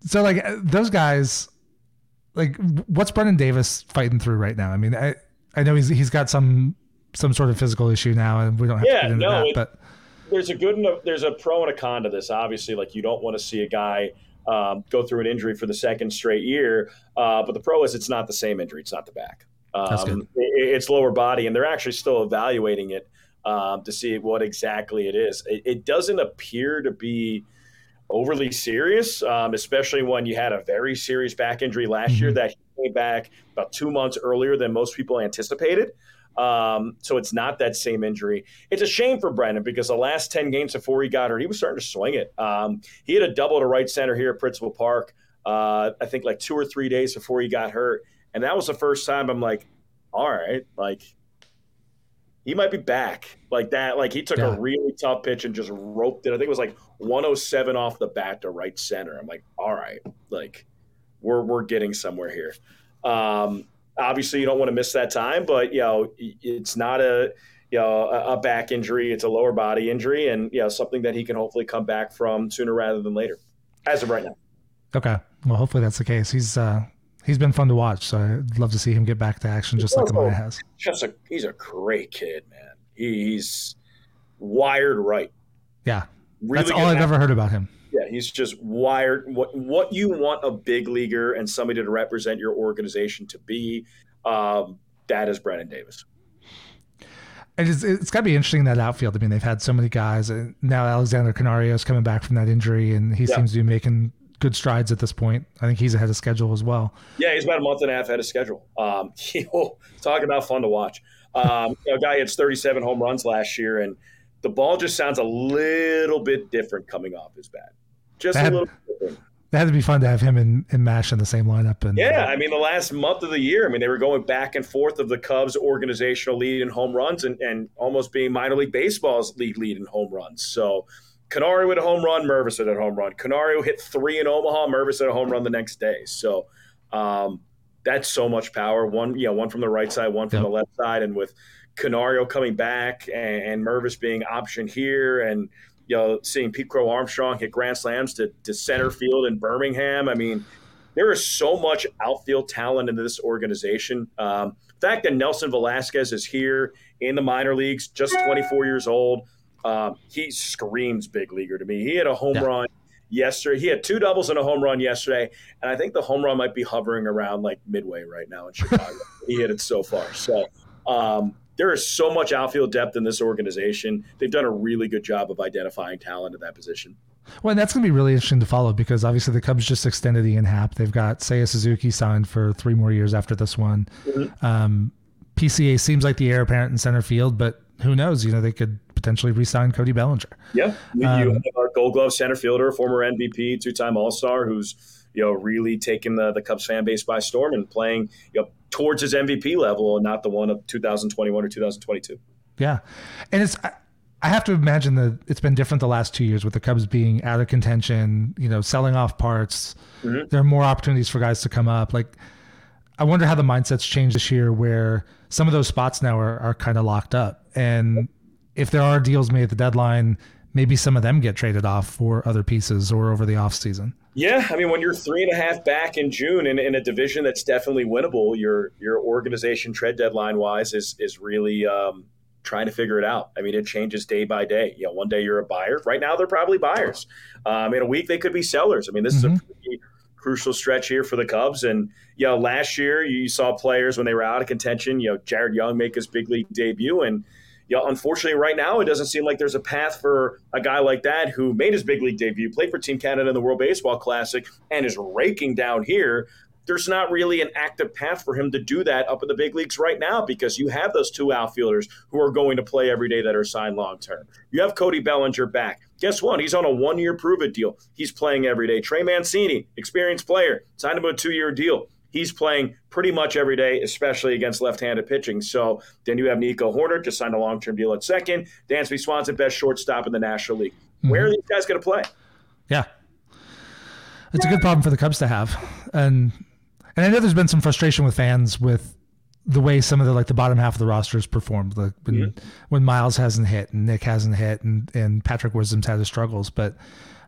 so like those guys, like what's Brennen Davis fighting through right now? I mean, I I know he's he's got some some sort of physical issue now, and we don't have yeah, to get into no, that, it, but there's a good and there's a pro and a con to this. Obviously, like you don't want to see a guy um, go through an injury for the second straight year. Uh, but the pro is it's not the same injury. It's not the back. Um, it, it's lower body, and they're actually still evaluating it um, to see what exactly it is. It, it doesn't appear to be overly serious, um, especially when you had a very serious back injury last mm-hmm. year that came back about two months earlier than most people anticipated. Um, so it's not that same injury. It's a shame for Brennen because the last 10 games before he got hurt, he was starting to swing it. Um, he had a double to right center here at Principal Park, uh, I think like two or three days before he got hurt. And that was the first time I'm like, all right, like he might be back like that. Like he took yeah. a really tough pitch and just roped it. I think it was like 107 off the bat to right center. I'm like, all right, like we're we're getting somewhere here. Um, obviously, you don't want to miss that time, but you know, it's not a you know a, back injury; it's a lower body injury, and you know something that he can hopefully come back from sooner rather than later. As of right now. Okay. Well, hopefully that's the case. He's uh, he's been fun to watch. So I'd love to see him get back to action just like Amaya has. Just a he's a great kid, man. He's wired right. Yeah, really that's all I've ever heard about him. Yeah, he's just wired. What what you want a big leaguer and somebody to represent your organization to be. Um, that is Brennen Davis. It's, it's got to be interesting in that outfield. I mean, they've had so many guys, and now Alexander Canario is coming back from that injury, and he yeah. seems to be making good strides at this point. I think he's ahead of schedule as well. Yeah, he's about a month and a half ahead of schedule. Um, you know, talking about fun to watch. Um, you know, a guy hits 37 home runs last year, and the ball just sounds a little bit different coming off his bat. Just that, a little different. That had to be fun to have him and, and Mash in the same lineup. And yeah, I mean, the last month of the year, I mean, they were going back and forth of the Cubs' organizational lead in home runs and, and almost being minor league baseball's league lead in home runs. So Canario hit a home run, Mervis hit a home run. Canario hit three in Omaha, Mervis hit a home run the next day. So um, that's so much power. One, you know, one from the right side, one from yep. the left side, and with Canario coming back and, and Mervis being option here, and you know, seeing Pete Crow Armstrong hit grand slams to, to center field in Birmingham. I mean, there is so much outfield talent in this organization. Um, the fact that Nelson Velazquez is here in the minor leagues, just 24 years old, um, he screams big leaguer to me. He had a home yeah. run yesterday. He had two doubles and a home run yesterday, and I think the home run might be hovering around like midway right now in Chicago. he hit it so far. So um, there is so much outfield depth in this organization. They've done a really good job of identifying talent at that position. Well, and that's going to be really interesting to follow because obviously the Cubs just extended Ian Happ. They've got Seiya Suzuki signed for three more years after this one. Mm-hmm. Um, PCA seems like the heir apparent in center field, but who knows? You know, they could potentially re-sign Cody Bellinger. Yeah, you, um, have our Gold Glove center fielder, former MVP, two-time All Star, who's you know really taken the the Cubs fan base by storm and playing you know towards his MVP level and not the one of 2021 or 2022. Yeah, and it's. I, I have to imagine that it's been different the last two years with the Cubs being out of contention, you know, selling off parts. Mm-hmm. There are more opportunities for guys to come up. Like, I wonder how the mindset's changed this year where some of those spots now are, are kind of locked up. And if there are deals made at the deadline, maybe some of them get traded off for other pieces or over the offseason. Yeah, I mean, when you're three and a half back in June in, in a division that's definitely winnable, your your organization trade deadline wise is is really um, trying to figure it out. I mean, it changes day by day. You know, one day you're a buyer. Right now, they're probably buyers. Um, in a week, they could be sellers. I mean, this mm-hmm. is a mm-hmm. pretty crucial stretch here for the Cubs. And you know, last year you saw players when they were out of contention. You know, Jared Young make his big league debut and know, unfortunately, right now, it doesn't seem like there's a path for a guy like that who made his big league debut, played for Team Canada in the World Baseball Classic, and is raking down here. There's not really an active path for him to do that up in the big leagues right now because you have those two outfielders who are going to play every day that are signed long term. You have Cody Bellinger back. Guess what? He's on a one year prove it deal. He's playing every day. Trey Mancini, experienced player, signed him a two year deal he's playing pretty much every day, especially against left-handed pitching. So then you have Nico Hoerner just signed a long-term deal at second. Dansby Swanson, best shortstop in the National League. Mm-hmm. Where are these guys going to play? Yeah, it's a good problem for the Cubs to have, and and I know there's been some frustration with fans with the way some of the like the bottom half of the rosters performed, like when mm-hmm. when Miles hasn't hit and Nick hasn't hit and and Patrick Wisdom's had his struggles, but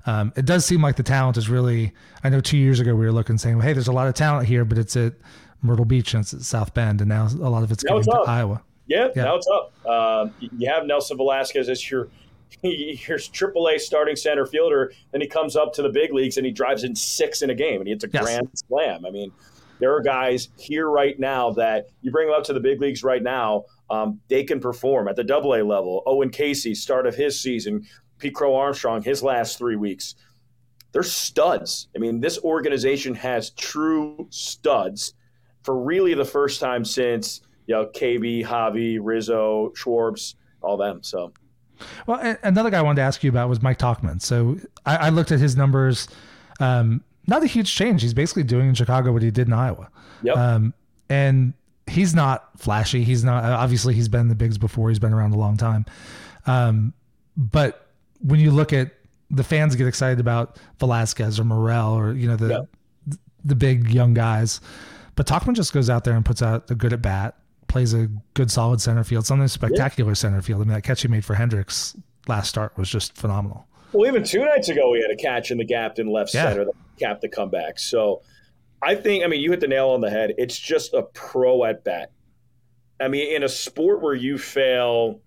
um, it does seem like the talent is really. I know two years ago we were looking saying, "Hey, there's a lot of talent here, but it's at Myrtle Beach and it's at South Bend, and now a lot of it's now coming to Iowa." Yeah, yeah, now it's up. Uh, you have Nelson Velazquez as your here's AAA starting center fielder, then he comes up to the big leagues and he drives in six in a game, and he hits a yes. grand slam. I mean, there are guys here right now that you bring them up to the big leagues right now, um, they can perform at the Double A level. Owen Caissie, start of his season, Pete Crow Armstrong, his last three weeks. They're studs. I mean, this organization has true studs for really the first time since you know KB, Javi, Rizzo, Schwartz, all them. So. Well, another guy I wanted to ask you about was Mike Tauchman. So I, I looked at his numbers. Um, not a huge change. He's basically doing in Chicago what he did in Iowa. Yep. Um, and he's not flashy. He's not obviously he's been in the bigs before. He's been around a long time. Um, but when you look at the fans get excited about Velazquez or Morel or you know the yep. the big young guys, but Tauchman just goes out there and puts out a good at bat, plays a good solid center field, something spectacular center field. I mean that catch he made for Hendricks last start was just phenomenal. Well, even two nights ago, he had a catch in the gap in left yeah. center that capped the comeback. So I think, I mean, you hit the nail on the head. It's just a pro at bat. I mean, in a sport where you fail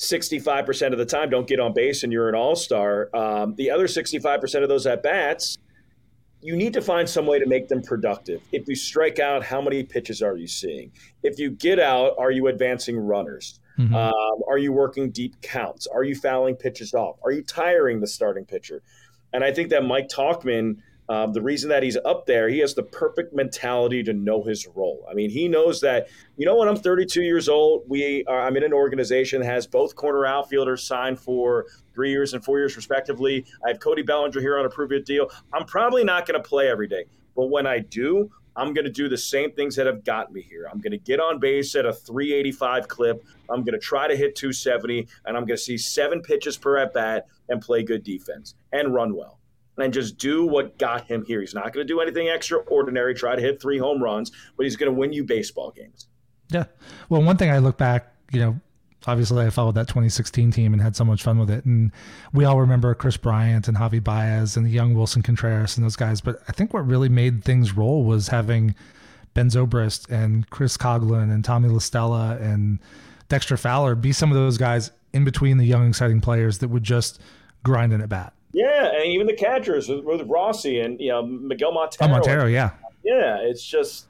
65% of the time, don't get on base, and you're an all star, um, the other 65% of those at bats, you need to find some way to make them productive. If you strike out, how many pitches are you seeing? If you get out, are you advancing runners? Mm-hmm. Um, are you working deep counts? Are you fouling pitches off? Are you tiring the starting pitcher? And I think that Mike Tauchman um, the reason that he's up there, he has the perfect mentality to know his role. I mean, he knows that, you know, when I'm 32 years old, we are, I'm in an organization that has both corner outfielders signed for three years and four years, respectively. I have Cody Bellinger here on a prove deal. I'm probably not going to play every day, but when I do, I'm going to do the same things that have got me here. I'm going to get on base at a 385 clip. I'm going to try to hit 270, and I'm going to see seven pitches per at bat and play good defense and run well and just do what got him here. He's not going to do anything extraordinary, try to hit three home runs, but he's going to win you baseball games. Yeah. Well, one thing I look back, you know, obviously I followed that 2016 team and had so much fun with it. And we all remember Kris Bryant and Javi Baez and the young Willson Contreras and those guys. But I think what really made things roll was having Ben Zobrist and Chris Coghlan and Tommy La Stella and Dexter Fowler be some of those guys in between the young, exciting players that would just grind in at bat. Yeah, and even the catchers with, with Rossy and you know Miguel Montero. Oh, Montero, yeah, yeah. It's just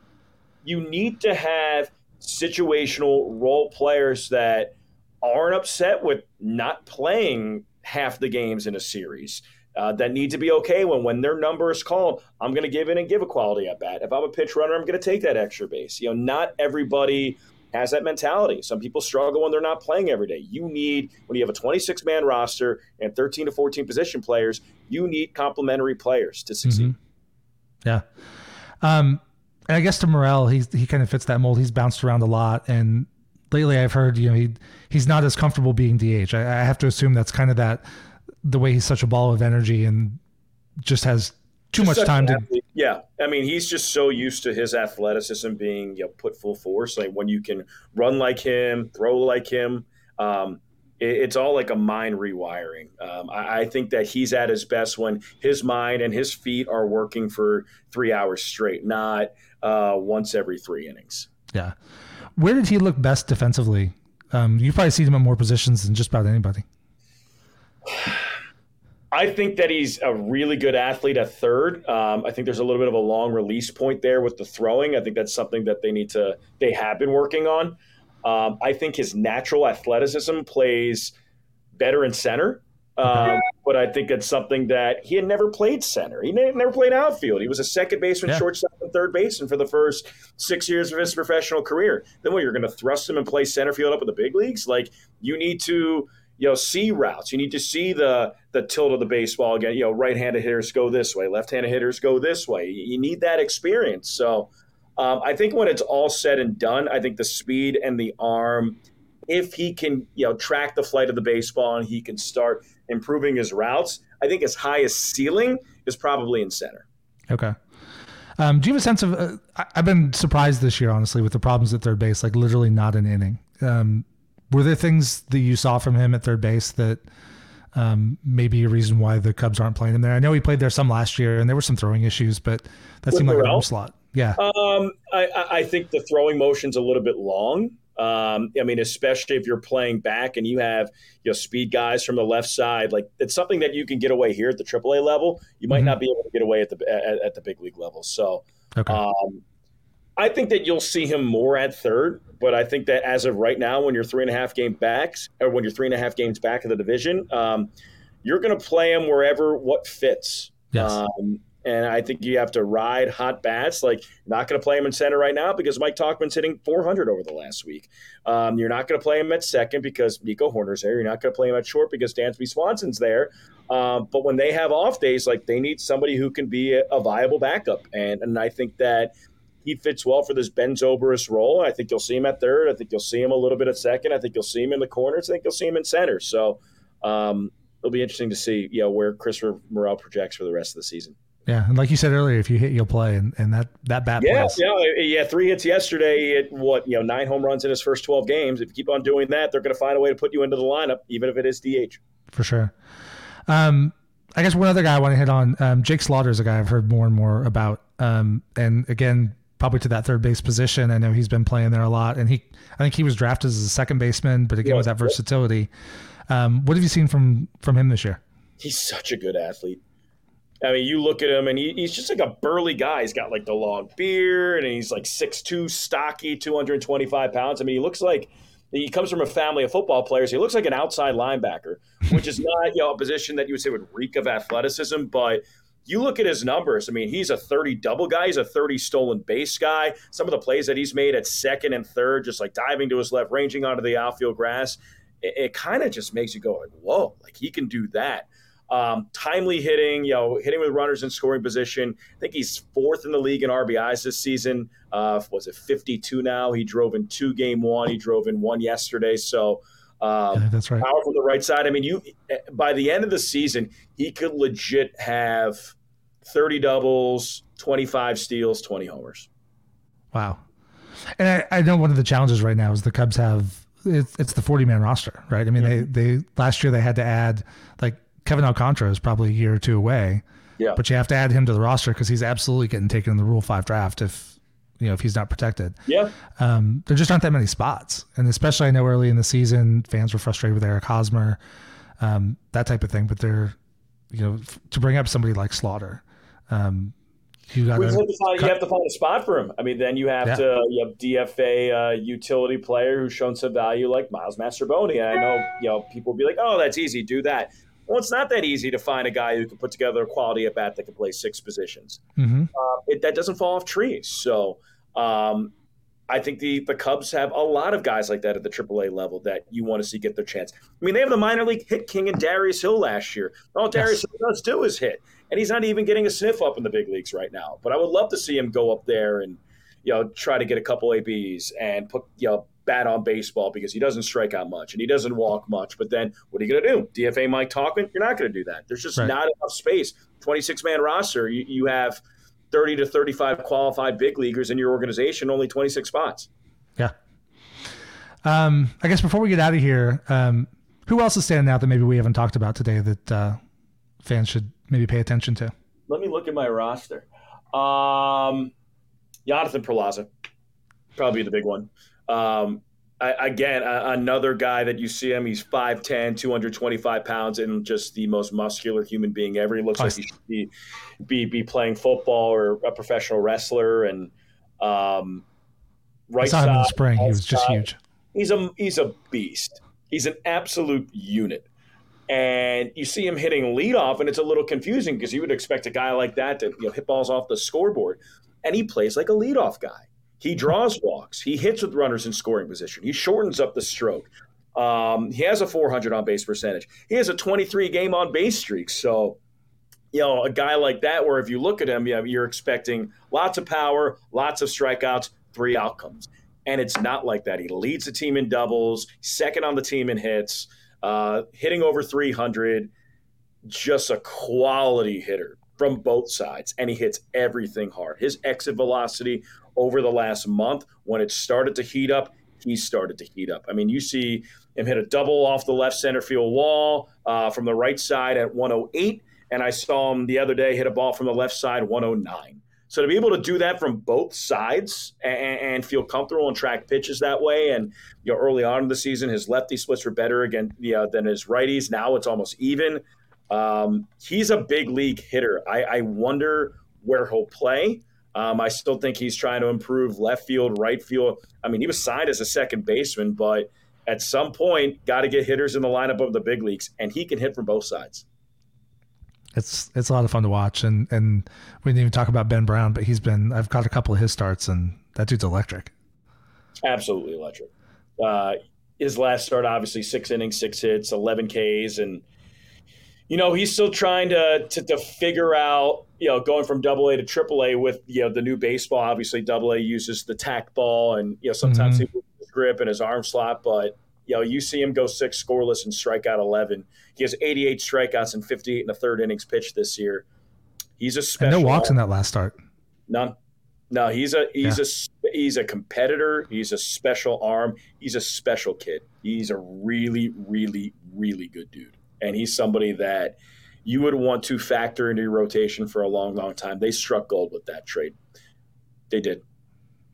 you need to have situational role players that aren't upset with not playing half the games in a series. Uh, that need to be okay when when their number is called. I'm going to give in and give a quality at bat. If I'm a pitch runner, I'm going to take that extra base. You know, not everybody has that mentality. Some people struggle when they're not playing every day. You need, when you have a 26 man roster and 13 to 14 position players, you need complementary players to succeed. Mm-hmm. Yeah. Um, and I guess to Morel, he's, he kind of fits that mold. He's bounced around a lot. And lately I've heard, you know, he, he's not as comfortable being DH. I, I have to assume that's kind of that, the way he's such a ball of energy and just has too much time to yeah i mean he's just so used to his athleticism being you know, put full force like when you can run like him throw like him um, it, it's all like a mind rewiring. Um, I, I, think that he's at his best when his mind and his feet are working for three hours straight not uh, once every three innings. Yeah. Where did he look best defensively? Um, you probably see him in more positions than just about anybody I think that he's a really good athlete at third. Um, I think there's a little bit of a long release point there with the throwing. I think that's something that they need to, they have been working on. Um, I think his natural athleticism plays better in center. Um, but I think it's something that he had never played center. He never played outfield. He was a second baseman, yeah. shortstop, and third baseman for the first six years of his professional career. Then what, you're going to thrust him and play center field up in the big leagues? Like, you need to – you know, see routes. You need to see the the tilt of the baseball again. You know, right-handed hitters go this way, left-handed hitters go this way. You need that experience. So, um, I think when it's all said and done, I think the speed and the arm, if he can, you know, track the flight of the baseball and he can start improving his routes, I think his highest ceiling is probably in center. Okay. Um, do you have a sense of? Uh, I've been surprised this year, honestly, with the problems at third base. Like literally not an inning. Um, were there things that you saw from him at third base that um, maybe a reason why the Cubs aren't playing him there? I know he played there some last year, and there were some throwing issues, but that With seemed like a slot. Yeah. Um, I, I think the throwing motion's a little bit long. Um, I mean, especially if you're playing back and you have you know speed guys from the left side, like it's something that you can get away here at the AAA level. You might mm-hmm. not be able to get away at the at, at the big league level. So, okay. I think that you'll see him more at third. But I think that as of right now, when you're three and a half game backs, or when you're three and a half games back in the division, um, you're going to play him wherever what fits. Yes. Um, and I think you have to ride hot bats. Like, not going to play him in center right now because Mike Tauchman's hitting 400 over the last week. Um, you're not going to play him at second because Nico Hoerner's there. You're not going to play him at short because Dansby Swanson's there. Um, but when they have off days, like they need somebody who can be a, a, viable backup. And and I think that he fits well for this Ben Zobrist role. I think you'll see him at third. I think you'll see him a little bit at second. I think you'll see him in the corners. I think you'll see him in center. So um, it'll be interesting to see, you know, where Chris Morel projects for the rest of the season. Yeah, and like you said earlier, if you hit, you'll play, and, and that that bat. Yeah, plays. yeah, yeah. Three hits yesterday. At what you know, nine home runs in his first twelve games. If you keep on doing that, they're going to find a way to put you into the lineup, even if it is DH. For sure. Um, I guess one other guy I want to hit on, um, Jake Slaughter is a guy I've heard more and more about. Um, and again, probably to that third base position. I know he's been playing there a lot, and he, I think he was drafted as a second baseman, but again yeah. with that versatility. Um, what have you seen from from him this year? He's such a good athlete. I mean, you look at him and he, he's just like a burly guy. He's got like the long beard and he's like 6'2, stocky, 225 pounds. I mean, he looks like he comes from a family of football players. He looks like an outside linebacker, which is not you know a position that you would say would reek of athleticism. But you look at his numbers. I mean, he's a 30 double guy. He's a 30 stolen base guy. Some of the plays that he's made at second and third, just like diving to his left, ranging onto the outfield grass, it, it kind of just makes you go like, whoa, like he can do that. Um, timely hitting, you know, hitting with runners in scoring position. I think he's fourth in the league in RBIs this season. Uh, was it 52 now? He drove in two game one. He drove in one yesterday. So, um, yeah, that's right. Power from the right side. I mean, you by the end of the season, he could legit have 30 doubles, 25 steals, 20 homers. Wow. And I, I know one of the challenges right now is the Cubs have it's, it's the 40 man roster, right? I mean, mm-hmm. they, they last year they had to add like Kevin Alcantara is probably a year or two away. Yeah. But you have to add him to the roster because he's absolutely getting taken in the Rule Five draft if you know if he's not protected. Yeah. Um, there just aren't that many spots, and especially I know early in the season fans were frustrated with Eric Hosmer, um, that type of thing. But they're you know to bring up somebody like Slaughter. Um, you, gotta have to find, you have to find a spot for him. I mean, then you have yeah. to you have DFA uh, utility player who's shown some value like Miles Mastrobuoni. I know you know people will be like, "Oh, that's easy, do that." Well, it's not that easy to find a guy who can put together a quality at bat that can play six positions. Mm-hmm. Uh, it, that doesn't fall off trees. So um, I think the the Cubs have a lot of guys like that at the AAA level that you want to see get their chance. I mean, they have the minor league hit king in Darius Hill last year. All Darius yes. Hill does do is hit, and he's not even getting a sniff up in the big leagues right now. But I would love to see him go up there and you know try to get a couple ABs and put you know bat on baseball because he doesn't strike out much and he doesn't walk much. But then what are you going to do? DFA Mike Tauchman? You're not going to do that. There's just right. not enough space. 26 man roster. You, you have 30 to 35 qualified big leaguers in your organization, only 26 spots. Yeah. Um, I guess before we get out of here, um, who else is standing out that maybe we haven't talked about today that uh, fans should maybe pay attention to? Let me look at my roster. Um, Jonathan Perlaza, probably the big one. Um, I, again, another guy that you see him, he's 5'10, 225 pounds, and just the most muscular human being ever. He looks like he should be, be, be playing football or a professional wrestler. And um, right I saw him in the spring. He was just huge. He's a, he's a beast. He's an absolute unit. And you see him hitting leadoff, and it's a little confusing because you would expect a guy like that to you know, hit balls off the scoreboard. And he plays like a leadoff guy. He draws walks. He hits with runners in scoring position. He shortens up the stroke. Um, he has a 400 on base percentage. He has a 23 game on base streak. So, you know, a guy like that, where if you look at him, you know, you're expecting lots of power, lots of strikeouts, three outcomes. And it's not like that. He leads the team in doubles, second on the team in hits, uh, hitting over 300. Just a quality hitter from both sides, and he hits everything hard. His exit velocity over the last month. When it started to heat up, he started to heat up. I mean, you see him hit a double off the left center field wall uh, from the right side at 108, and I saw him the other day hit a ball from the left side 109. So to be able to do that from both sides and, and feel comfortable and track pitches that way, and you know, early on in the season, his lefty splits were better again you know, than his righties. Now it's almost even. Um, he's a big league hitter. I, I wonder where he'll play. Um, I still think he's trying to improve left field, right field. I mean, he was signed as a second baseman, but at some point, got to get hitters in the lineup of the big leagues, and he can hit from both sides. It's it's a lot of fun to watch, and and we didn't even talk about Ben Brown, but he's been I've got a couple of his starts, and that dude's electric. Absolutely electric. Uh, his last start, obviously, six innings, six hits, eleven Ks, and you know he's still trying to to, to figure out you know going from Double A to Triple A with you know the new baseball. Obviously, Double A uses the tack ball, and you know sometimes mm-hmm. he his grip and his arm slot, but you know, you see him go six scoreless and strike out 11. He has 88 strikeouts and 58 in the third innings pitched this year. He's a special. And no walks in that last start. None. No, he's a he's yeah. a he's a competitor. He's a special arm. He's a special kid. He's a really, really, really good dude, and he's somebody that you would want to factor into your rotation for a long, long time. They struck gold with that trade. They did.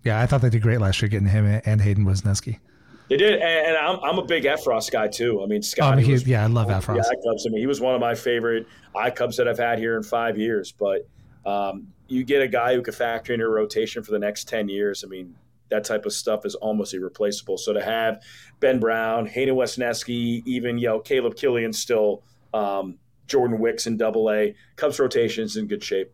Yeah, I thought they did great last year getting him and Hayden Wesneski. They did, and, and I'm, I'm a big Effross guy too. I mean, Scott. Oh, yeah, I love Effross. Cubs. I mean, he was one of my favorite I Cubs that I've had here in five years. But um, you get a guy who could factor in your rotation for the next ten years. I mean, that type of stuff is almost irreplaceable. So to have Ben Brown, Hayden Wesneski, even you know Caleb Killian still, um, Jordan Wicks in Double A, Cubs rotation is in good shape.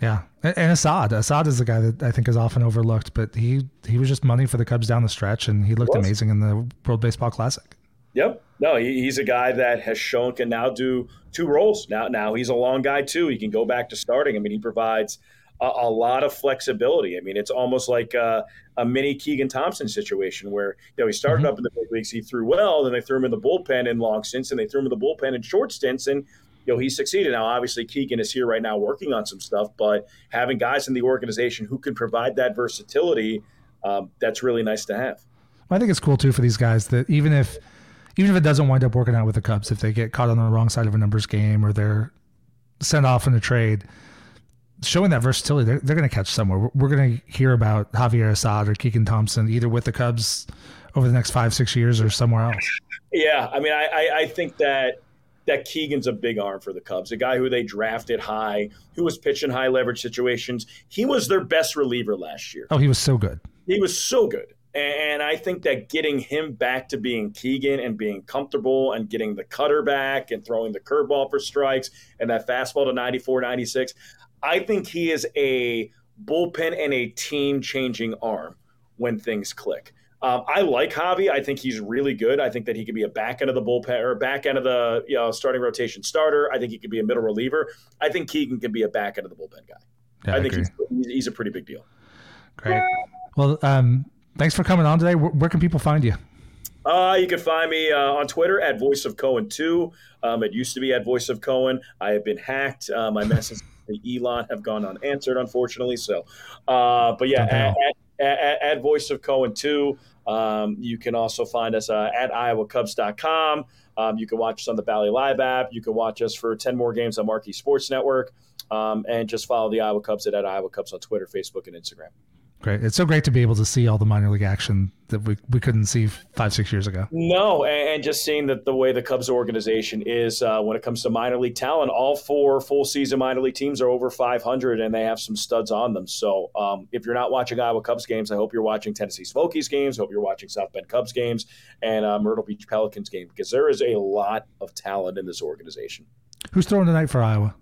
Yeah, and Assad. Assad is the guy that I think is often overlooked, but he he was just money for the Cubs down the stretch, and he looked amazing in the World Baseball Classic. Yep. No, he, he's a guy that has shown can now do two roles. Now, now he's a long guy too. He can go back to starting. I mean, he provides a, a lot of flexibility. I mean, it's almost like a, a, mini Keegan Thompson situation where you know he started mm-hmm. up in the big leagues, he threw well, then they threw him in the bullpen in long stints, and they threw him in the bullpen in short stints, and you know, he succeeded. Now, obviously, Keegan is here right now working on some stuff, but having guys in the organization who can provide that versatility, um, that's really nice to have. I think it's cool too for these guys that even if even if it doesn't wind up working out with the Cubs, if they get caught on the wrong side of a numbers game or they're sent off in a trade, showing that versatility, they're, they're going to catch somewhere. We're, we're going to hear about Javier Assad or Keegan Thompson either with the Cubs over the next five, six years or somewhere else. Yeah, I mean, I, I, I think that that Keegan's a big arm for the Cubs, a guy who they drafted high, who was pitching high leverage situations. He was their best reliever last year. Oh, he was so good. He was so good. And I think that getting him back to being Keegan and being comfortable and getting the cutter back and throwing the curveball for strikes and that fastball to 94, 96, I think he is a bullpen and a team changing arm when things click. Um, I like Javi. I think he's really good. I think that he could be a back end of the bullpen or back end of the you know, starting rotation starter. I think he could be a middle reliever. I think Keegan can be a back end of the bullpen guy. Yeah, I, I think he's, he's, a pretty big deal. Great. Well, um, thanks for coming on today. Where, where can people find you? Uh, you can find me uh, on Twitter at Voice of Cohen 2. Um, it used to be at Voice of Cohen. I have been hacked. Uh, my messages to Elon have gone unanswered, unfortunately. So, uh, but yeah, at, at, at, at, Voice of Cohen 2. Um, you can also find us uh, at iowacubs.com. Um, you can watch us on the Bally Live app. You can watch us for 10 more games on Marquee Sports Network. Um, and just follow the Iowa Cubs at, at Iowa Cubs on Twitter, Facebook, and Instagram. Great. It's so great to be able to see all the minor league action that we, we couldn't see five, six years ago. No, and, and just seeing that the way the Cubs organization is uh, when it comes to minor league talent, all four full season minor league teams are over 500 and they have some studs on them. So um, if you're not watching Iowa Cubs games, I hope you're watching Tennessee Smokies games. I hope you're watching South Bend Cubs games and uh, Myrtle Beach Pelicans game because there is a lot of talent in this organization. Who's throwing tonight for Iowa?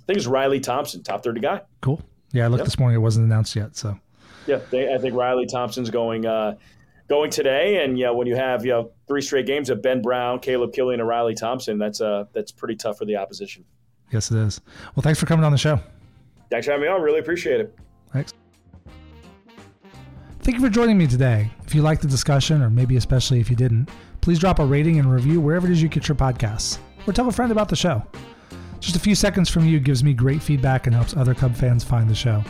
I think it's Riley Thompson, top 30 guy. Cool. Yeah, I looked yep. this morning. It wasn't announced yet. So yeah, they, I think Riley Thompson's going uh, going today, and yeah, when you have you know three straight games of Ben Brown, Caleb Killian, and Riley Thompson, that's uh that's pretty tough for the opposition. Yes, it is. Well, thanks for coming on the show. Thanks for having me on. Really appreciate it. Thanks. Thank you for joining me today. If you liked the discussion, or maybe especially if you didn't, please drop a rating and review wherever it is you get your podcasts, or tell a friend about the show. Just a few seconds from you gives me great feedback and helps other Cub fans find the show.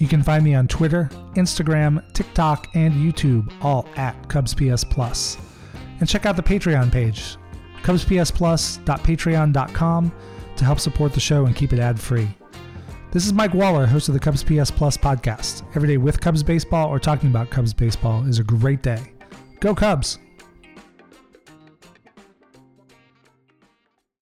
You can find me on Twitter, Instagram, TikTok, and YouTube, all at CubsPS Plus. And check out the Patreon page, cubspsplus.patreon.com, to help support the show and keep it ad free. This is Mike Waller, host of the Cubs PS Plus podcast. Every day with Cubs baseball or talking about Cubs baseball is a great day. Go Cubs!